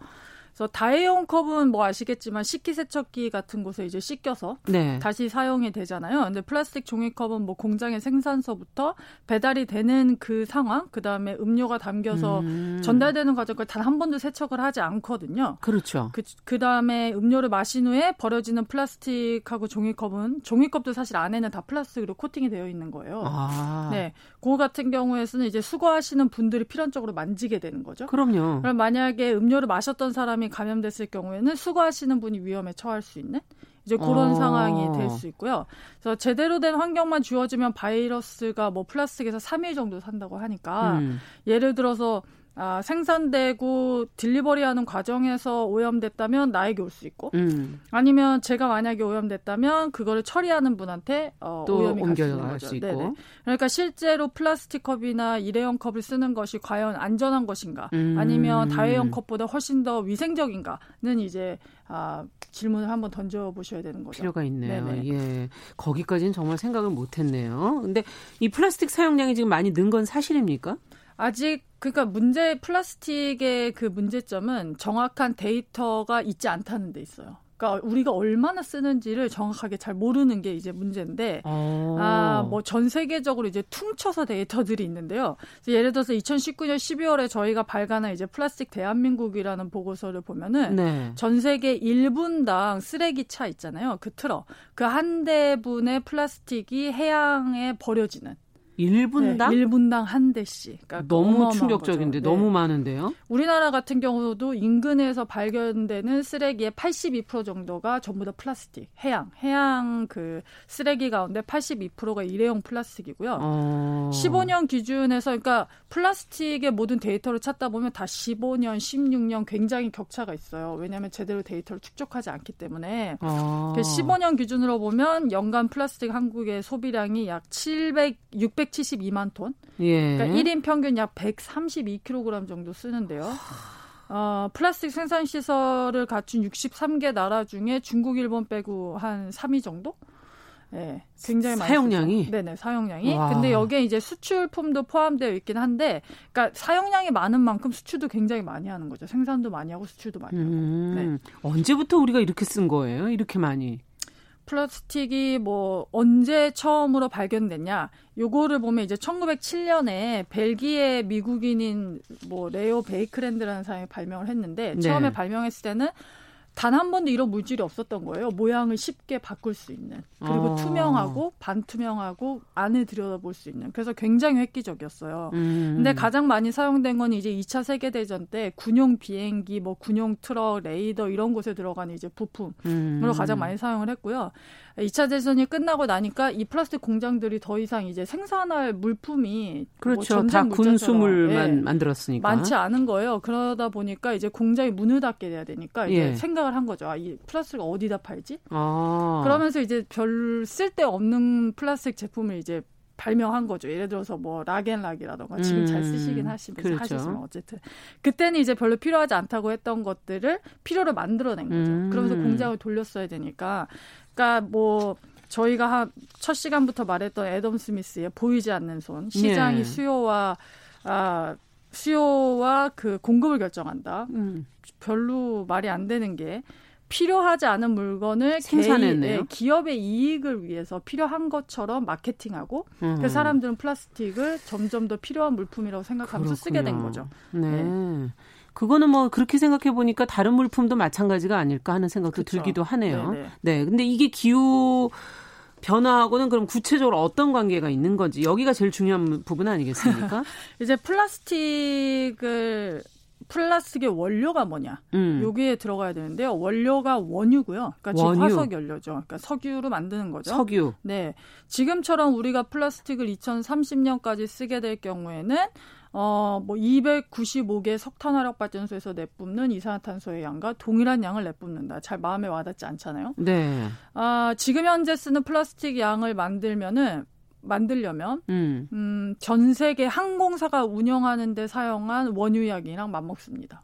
그래서 다회용 컵은 뭐 아시겠지만 식기세척기 같은 곳에 이제 씻겨서 네. 다시 사용이 되잖아요. 근데 플라스틱 종이컵은 뭐 공장의 생산서부터 배달이 되는 그 상황, 그 다음에 음료가 담겨서 음. 전달되는 과정까지 단 한 번도 세척을 하지 않거든요. 그렇죠. 그, 그 다음에 음료를 마신 후에 버려지는 플라스틱하고 종이컵은 종이컵도 사실 안에는 다 플라스틱으로 코팅이 되어 있는 거예요. 아. 네. 그 같은 경우에는 이제 수거하시는 분들이 필연적으로 만지게 되는 거죠. 그럼요. 그럼 만약에 음료를 마셨던 사람이 사람이 감염됐을 경우에는 수거하시는 분이 위험에 처할 수 있는 이제 그런 어. 상황이 될 수 있고요. 그래서 제대로 된 환경만 주어지면 바이러스가 뭐 플라스틱에서 3일 정도 산다고 하니까 음. 예를 들어서 아, 생산되고 딜리버리하는 과정에서 오염됐다면 나에게 올 수 있고 음. 아니면 제가 만약에 오염됐다면 그거를 처리하는 분한테 어, 또 오염이 옮겨갈 수 있고 네네. 그러니까 실제로 플라스틱 컵이나 일회용 컵을 쓰는 것이 과연 안전한 것인가 음. 아니면 다회용 컵보다 훨씬 더 위생적인가는 이제 아, 질문을 한번 던져 보셔야 되는 거죠. 필요가 있네요. 네네. 예. 거기까지는 정말 생각을 못 했네요. 근데 이 플라스틱 사용량이 지금 많이 는 건 사실입니까? 아직 그러니까 문제 플라스틱의 그 문제점은 정확한 데이터가 있지 않다는 데 있어요. 그러니까 우리가 얼마나 쓰는지를 정확하게 잘 모르는 게 이제 문제인데 어. 아뭐 전 세계적으로 이제 퉁쳐서 데이터들이 있는데요. 예를 들어서 2019년 12월에 저희가 발간한 이제 플라스틱 대한민국이라는 보고서를 보면은 네. 전 세계 1분당 쓰레기 차 있잖아요. 그 트럭 그 한 대분의 플라스틱이 해양에 버려지는 1분당? 네, 1분당 한 대씩. 그러니까 너무 충격적인데 네. 너무 많은데요. 우리나라 같은 경우도 인근에서 발견되는 쓰레기의 82% 정도가 전부 다 플라스틱, 해양, 해양 그 쓰레기 가운데 82%가 일회용 플라스틱이고요. 어... 15년 기준에서 그러니까 플라스틱의 모든 데이터를 찾다 보면 다 15년, 16년 굉장히 격차가 있어요. 왜냐하면 제대로 데이터를 축적하지 않기 때문에. 어... 15년 기준으로 보면 연간 플라스틱 한국의 소비량이 약 700, 600 672만 톤. 예. 그러니까 1인 평균 약 132kg 정도 쓰는데요. 어, 플라스틱 생산 시설을 갖춘 63개 나라 중에 중국, 일본 빼고 한 3위 정도? 네, 굉장히 많이 사용량이 네 네 사용량이 와. 근데 여기에 이제 수출품도 포함되어 있긴 한데 그러니까 사용량이 많은 만큼 수출도 굉장히 많이 하는 거죠 생산도 많이 하고 수출도 많이 하고 음, 네. 언제부터 우리가 이렇게 쓴 거예요 이렇게 많이 플라스틱이 뭐 언제 처음으로 발견됐냐? 요거를 보면 이제 1907년에 벨기에 미국인인 뭐 레오 베이크랜드라는 사람이 발명을 했는데 네. 처음에 발명했을 때는 단 한 번도 이런 물질이 없었던 거예요. 모양을 쉽게 바꿀 수 있는. 그리고 어. 투명하고 반투명하고 안을 들여다볼 수 있는. 그래서 굉장히 획기적이었어요. 음. 근데 가장 많이 사용된 건 이제 2차 세계 대전 때 군용 비행기, 뭐 군용 트럭, 레이더 이런 곳에 들어가는 이제 부품으로 음. 가장 많이 사용을 했고요. 2차 대전이 끝나고 나니까 이 플라스틱 공장들이 더 이상 이제 생산할 물품이 뭐 그렇죠. 뭐 다 군수물만 예, 만들었으니까 많지 않은 거예요. 그러다 보니까 이제 공장이 문을 닫게 돼야 되니까 이제 예. 생각을 한 거죠. 아, 이 플라스틱을 어디다 팔지? 아. 그러면서 이제 별 쓸데 없는 플라스틱 제품을 이제 발명한 거죠. 예를 들어서 뭐 락앤락이라던가 지금 음, 잘 쓰시긴 하시면 그렇죠. 하시지만 어쨌든 그때는 이제 별로 필요하지 않다고 했던 것들을 필요로 만들어낸 거죠. 음. 그러면서 공장을 돌렸어야 되니까 그러니까 뭐 저희가 한첫 시간부터 말했던 애덤 스미스의 보이지 않는 손 시장이 예. 수요와 아 수요와 그 공급을 결정한다. 음. 별로 말이 안 되는 게 필요하지 않은 물건을 생산했네요. 개인, 기업의 이익을 위해서 필요한 것처럼 마케팅하고 음. 그 사람들은 플라스틱을 점점 더 필요한 물품이라고 생각하면서 그렇군요. 쓰게 된 거죠. 네. 네. 그거는 뭐 그렇게 생각해 보니까 다른 물품도 마찬가지가 아닐까 하는 생각도 그쵸. 들기도 하네요. 네네. 네. 근데 이게 기후 변화하고는 그럼 구체적으로 어떤 관계가 있는 건지 여기가 제일 중요한 부분 아니겠습니까? 이제 플라스틱을 플라스틱의 원료가 뭐냐? 음. 여기에 들어가야 되는데요. 원료가 원유고요. 그러니까 원유. 화석 연료죠. 그러니까 석유로 만드는 거죠. 석유. 네. 지금처럼 우리가 플라스틱을 2030년까지 쓰게 될 경우에는 어, 뭐 295개 석탄 화력 발전소에서 내뿜는 이산화탄소의 양과 동일한 양을 내뿜는다. 잘 마음에 와닿지 않잖아요. 네. 아, 지금 현재 쓰는 플라스틱 양을 만들면은 만들려면 음. 음, 전 세계 항공사가 운영하는 데 사용한 원유약이랑 맞먹습니다.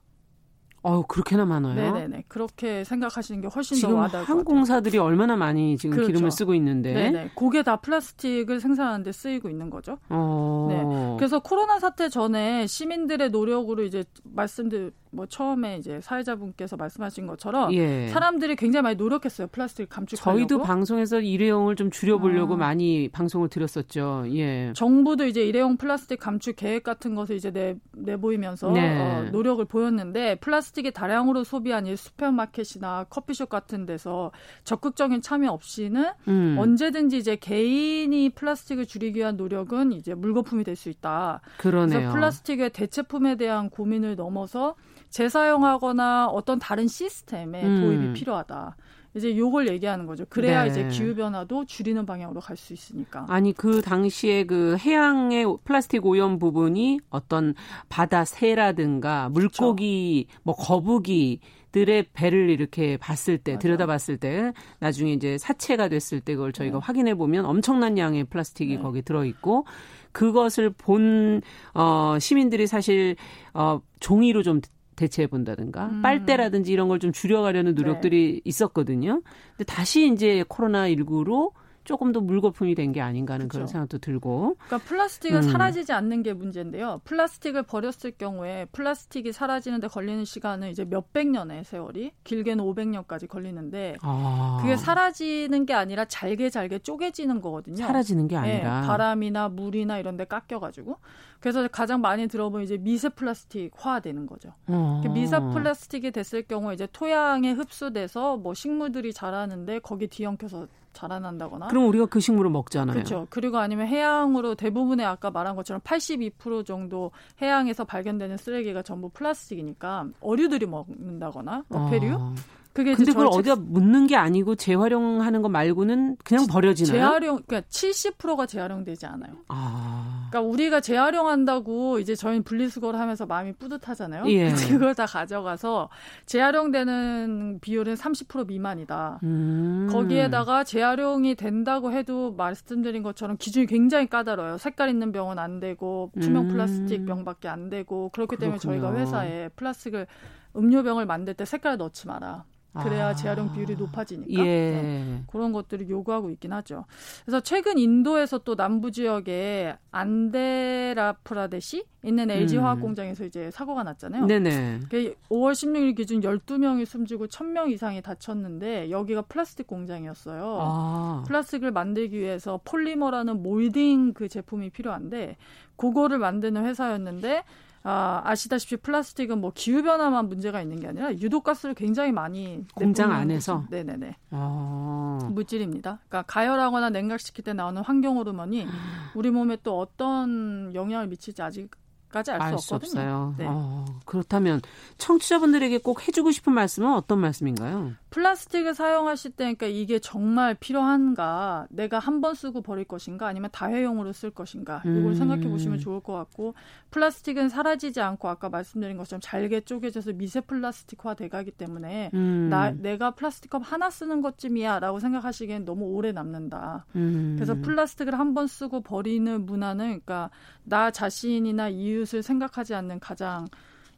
어 그렇게나 많아요? 네네네. 그렇게 생각하시는 게 훨씬 더 와닿을 것 항공사들이 얼마나 많이 지금 그렇죠. 기름을 쓰고 있는데. 네네. 그게 다 플라스틱을 생산하는 데 쓰이고 있는 거죠. 어. 네. 그래서 코로나 사태 전에 시민들의 노력으로 이제 말씀드 뭐 처음에 이제 사회자분께서 말씀하신 것처럼 예. 사람들이 굉장히 많이 노력했어요. 플라스틱 감축하려고. 저희도 방송에서 일회용을 좀 줄여보려고 아. 많이 방송을 드렸었죠. 예. 정부도 이제 일회용 플라스틱 감축 계획 같은 것을 이제 내 내보이면서 네. 어, 노력을 보였는데 플라스틱이 다량으로 소비한 이 슈퍼마켓이나 커피숍 같은 데서 적극적인 참여 없이는 음. 언제든지 이제 개인이 플라스틱을 줄이기 위한 노력은 이제 물거품이 될 수 있다. 그러네요. 그래서 플라스틱의 대체품에 대한 고민을 넘어서 재사용하거나 어떤 다른 시스템에 음. 도입이 필요하다. 이제 요걸 얘기하는 거죠. 그래야 네. 이제 기후 변화도 줄이는 방향으로 갈 수 있으니까. 아니 그 당시에 그 해양의 플라스틱 오염 부분이 어떤 바다 새라든가 물고기 그렇죠. 뭐 거북이 들의 배를 이렇게 봤을 때 맞아. 들여다봤을 때 나중에 이제 사체가 됐을 때 그걸 저희가 네. 확인해 보면 엄청난 양의 플라스틱이 네. 거기 들어 있고 그것을 본 어, 시민들이 사실 어, 종이로 좀 대체해 본다든가 음. 빨대라든지 이런 걸 좀 줄여가려는 노력들이 네. 있었거든요. 근데 다시 이제 코로나 19로 조금 더 물거품이 된 게 아닌가 하는 그렇죠. 그런 생각도 들고. 그러니까 플라스틱은 음. 사라지지 않는 게 문제인데요. 플라스틱을 버렸을 경우에 플라스틱이 사라지는데 걸리는 시간은 이제 몇백 년의 세월이 길게는 500년까지 걸리는데 아. 그게 사라지는 게 아니라 잘게 잘게 쪼개지는 거거든요. 사라지는 게 아니라 네, 바람이나 물이나 이런 데 깎여 가지고 그래서 가장 많이 들어보면 이제 미세 플라스틱화 되는 거죠. 어. 미세 플라스틱이 됐을 경우 이제 토양에 흡수돼서 뭐 식물들이 자라는데 거기 뒤엉켜서 자라난다거나. 그럼 우리가 그 식물을 먹잖아요. 그렇죠. 그리고 아니면 해양으로 대부분의 아까 말한 것처럼 82% 정도 해양에서 발견되는 쓰레기가 전부 플라스틱이니까 어류들이 먹는다거나 어패류. 어. 그게 근데 그걸 어디다 묻는 게 아니고 재활용하는 거 말고는 그냥 버려지나요? 재활용 그러니까 70%가 재활용되지 않아요. 아. 그러니까 우리가 재활용한다고 이제 저희는 분리수거를 하면서 마음이 뿌듯하잖아요. 예. 그걸 다 가져가서 재활용되는 비율은 30% 미만이다. 음. 거기에다가 재활용이 된다고 해도 말씀드린 것처럼 기준이 굉장히 까다로워요. 색깔 있는 병은 안 되고 투명 음. 플라스틱 병밖에 안 되고 그렇기 때문에 그렇군요. 저희가 회사에 플라스틱을 음료병을 만들 때 색깔 넣지 마라. 그래야 아. 재활용 비율이 높아지니까 예. 그런 것들을 요구하고 있긴 하죠. 그래서 최근 인도에서 또 남부 지역에 안데라프라데시 있는 LG 음. 화학 공장에서 이제 사고가 났잖아요. 네네. 5월 16일 기준 12명이 숨지고 1000명 이상이 다쳤는데 여기가 플라스틱 공장이었어요. 아. 플라스틱을 만들기 위해서 폴리머라는 몰딩 그 제품이 필요한데 그거를 만드는 회사였는데 아, 아시다시피 플라스틱은 뭐 기후 변화만 문제가 있는 게 아니라 유독 가스를 굉장히 많이 공장 안에서 네 네네 아. 물질입니다. 그러니까 가열하거나 냉각시킬 때 나오는 환경 호르몬이 우리 몸에 또 어떤 영향을 미칠지 아직 까지 알 수 없거든요. 네. 어, 그렇다면 청취자분들에게 꼭 해주고 싶은 말씀은 어떤 말씀인가요? 플라스틱을 사용하실 때 그러니까 이게 정말 필요한가, 내가 한 번 쓰고 버릴 것인가, 아니면 다회용으로 쓸 것인가, 이걸 음. 생각해 보시면 좋을 것 같고 플라스틱은 사라지지 않고 아까 말씀드린 것처럼 잘게 쪼개져서 미세 플라스틱화 돼가기 때문에 음. 나 내가 플라스틱컵 하나 쓰는 것쯤이야 라고 생각하시기엔 너무 오래 남는다. 음. 그래서 플라스틱을 한 번 쓰고 버리는 문화는 그러니까 나 자신이나 이웃 을 생각하지 않는 가장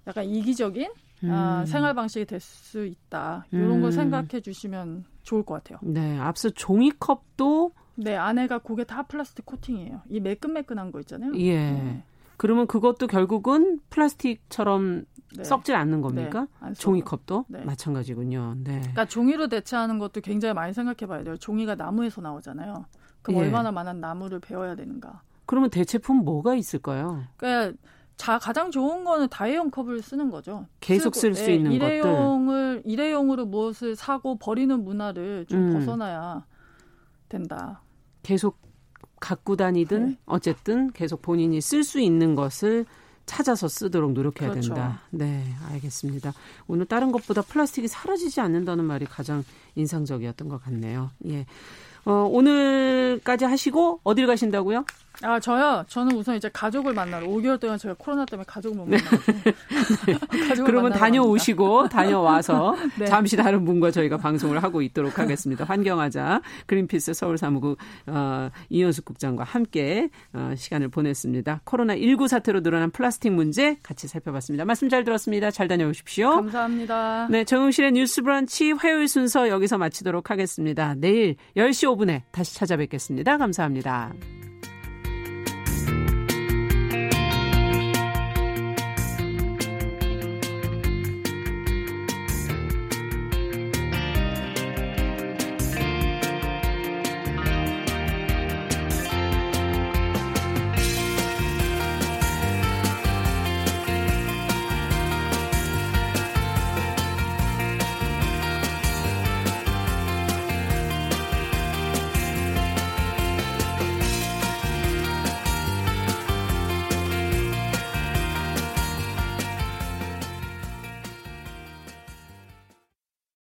약간 이기적인 아, 음. 아, 생활 방식이 될 수 있다. 이런 음. 걸 생각해 주시면 좋을 것 같아요. 네, 앞서 종이컵도 네, 안에가 고게 다 플라스틱 코팅이에요. 이 매끈매끈한 거 있잖아요. 예. 네. 그러면 그것도 결국은 플라스틱처럼 네. 썩질 않는 겁니까? 네, 종이컵도 네. 마찬가지군요. 네. 그러니까 종이로 대체하는 것도 굉장히 많이 생각해 봐야 돼요. 종이가 나무에서 나오잖아요. 그럼 예. 얼마나 많은 나무를 베어야 되는가? 그러면 대체품 뭐가 있을까요? 그러니까 자 가장 좋은 거는 다회용 컵을 쓰는 거죠. 계속 쓸수 네, 있는 일회용을 것들. 일회용으로 무엇을 사고 버리는 문화를 좀 음. 벗어나야 된다. 계속 갖고 다니든 네. 어쨌든 계속 본인이 쓸 수 있는 것을 찾아서 쓰도록 노력해야 그렇죠. 된다. 네, 알겠습니다. 오늘 다른 것보다 플라스틱이 사라지지 않는다는 말이 가장 인상적이었던 것 같네요. 예. 어, 오늘까지 하시고 어딜 가신다고요? 아 저요. 저는 우선 이제 가족을 만나러 5개월 동안 제가 코로나 때문에 가족을 못 만나고. 네. 그러면 다녀오시고 다녀와서 네. 잠시 다른 분과 저희가 방송을 하고 있도록 하겠습니다. 환경하자 그린피스 서울 사무국 어, 이현숙 국장과 함께 어, 시간을 보냈습니다. 코로나 19 사태로 늘어난 플라스틱 문제 같이 살펴봤습니다. 말씀 잘 들었습니다. 잘 다녀오십시오. 감사합니다. 네, 정용실의 뉴스브런치 화요일 순서 여기서 마치도록 하겠습니다. 내일 10시 5분에 다시 찾아뵙겠습니다. 감사합니다.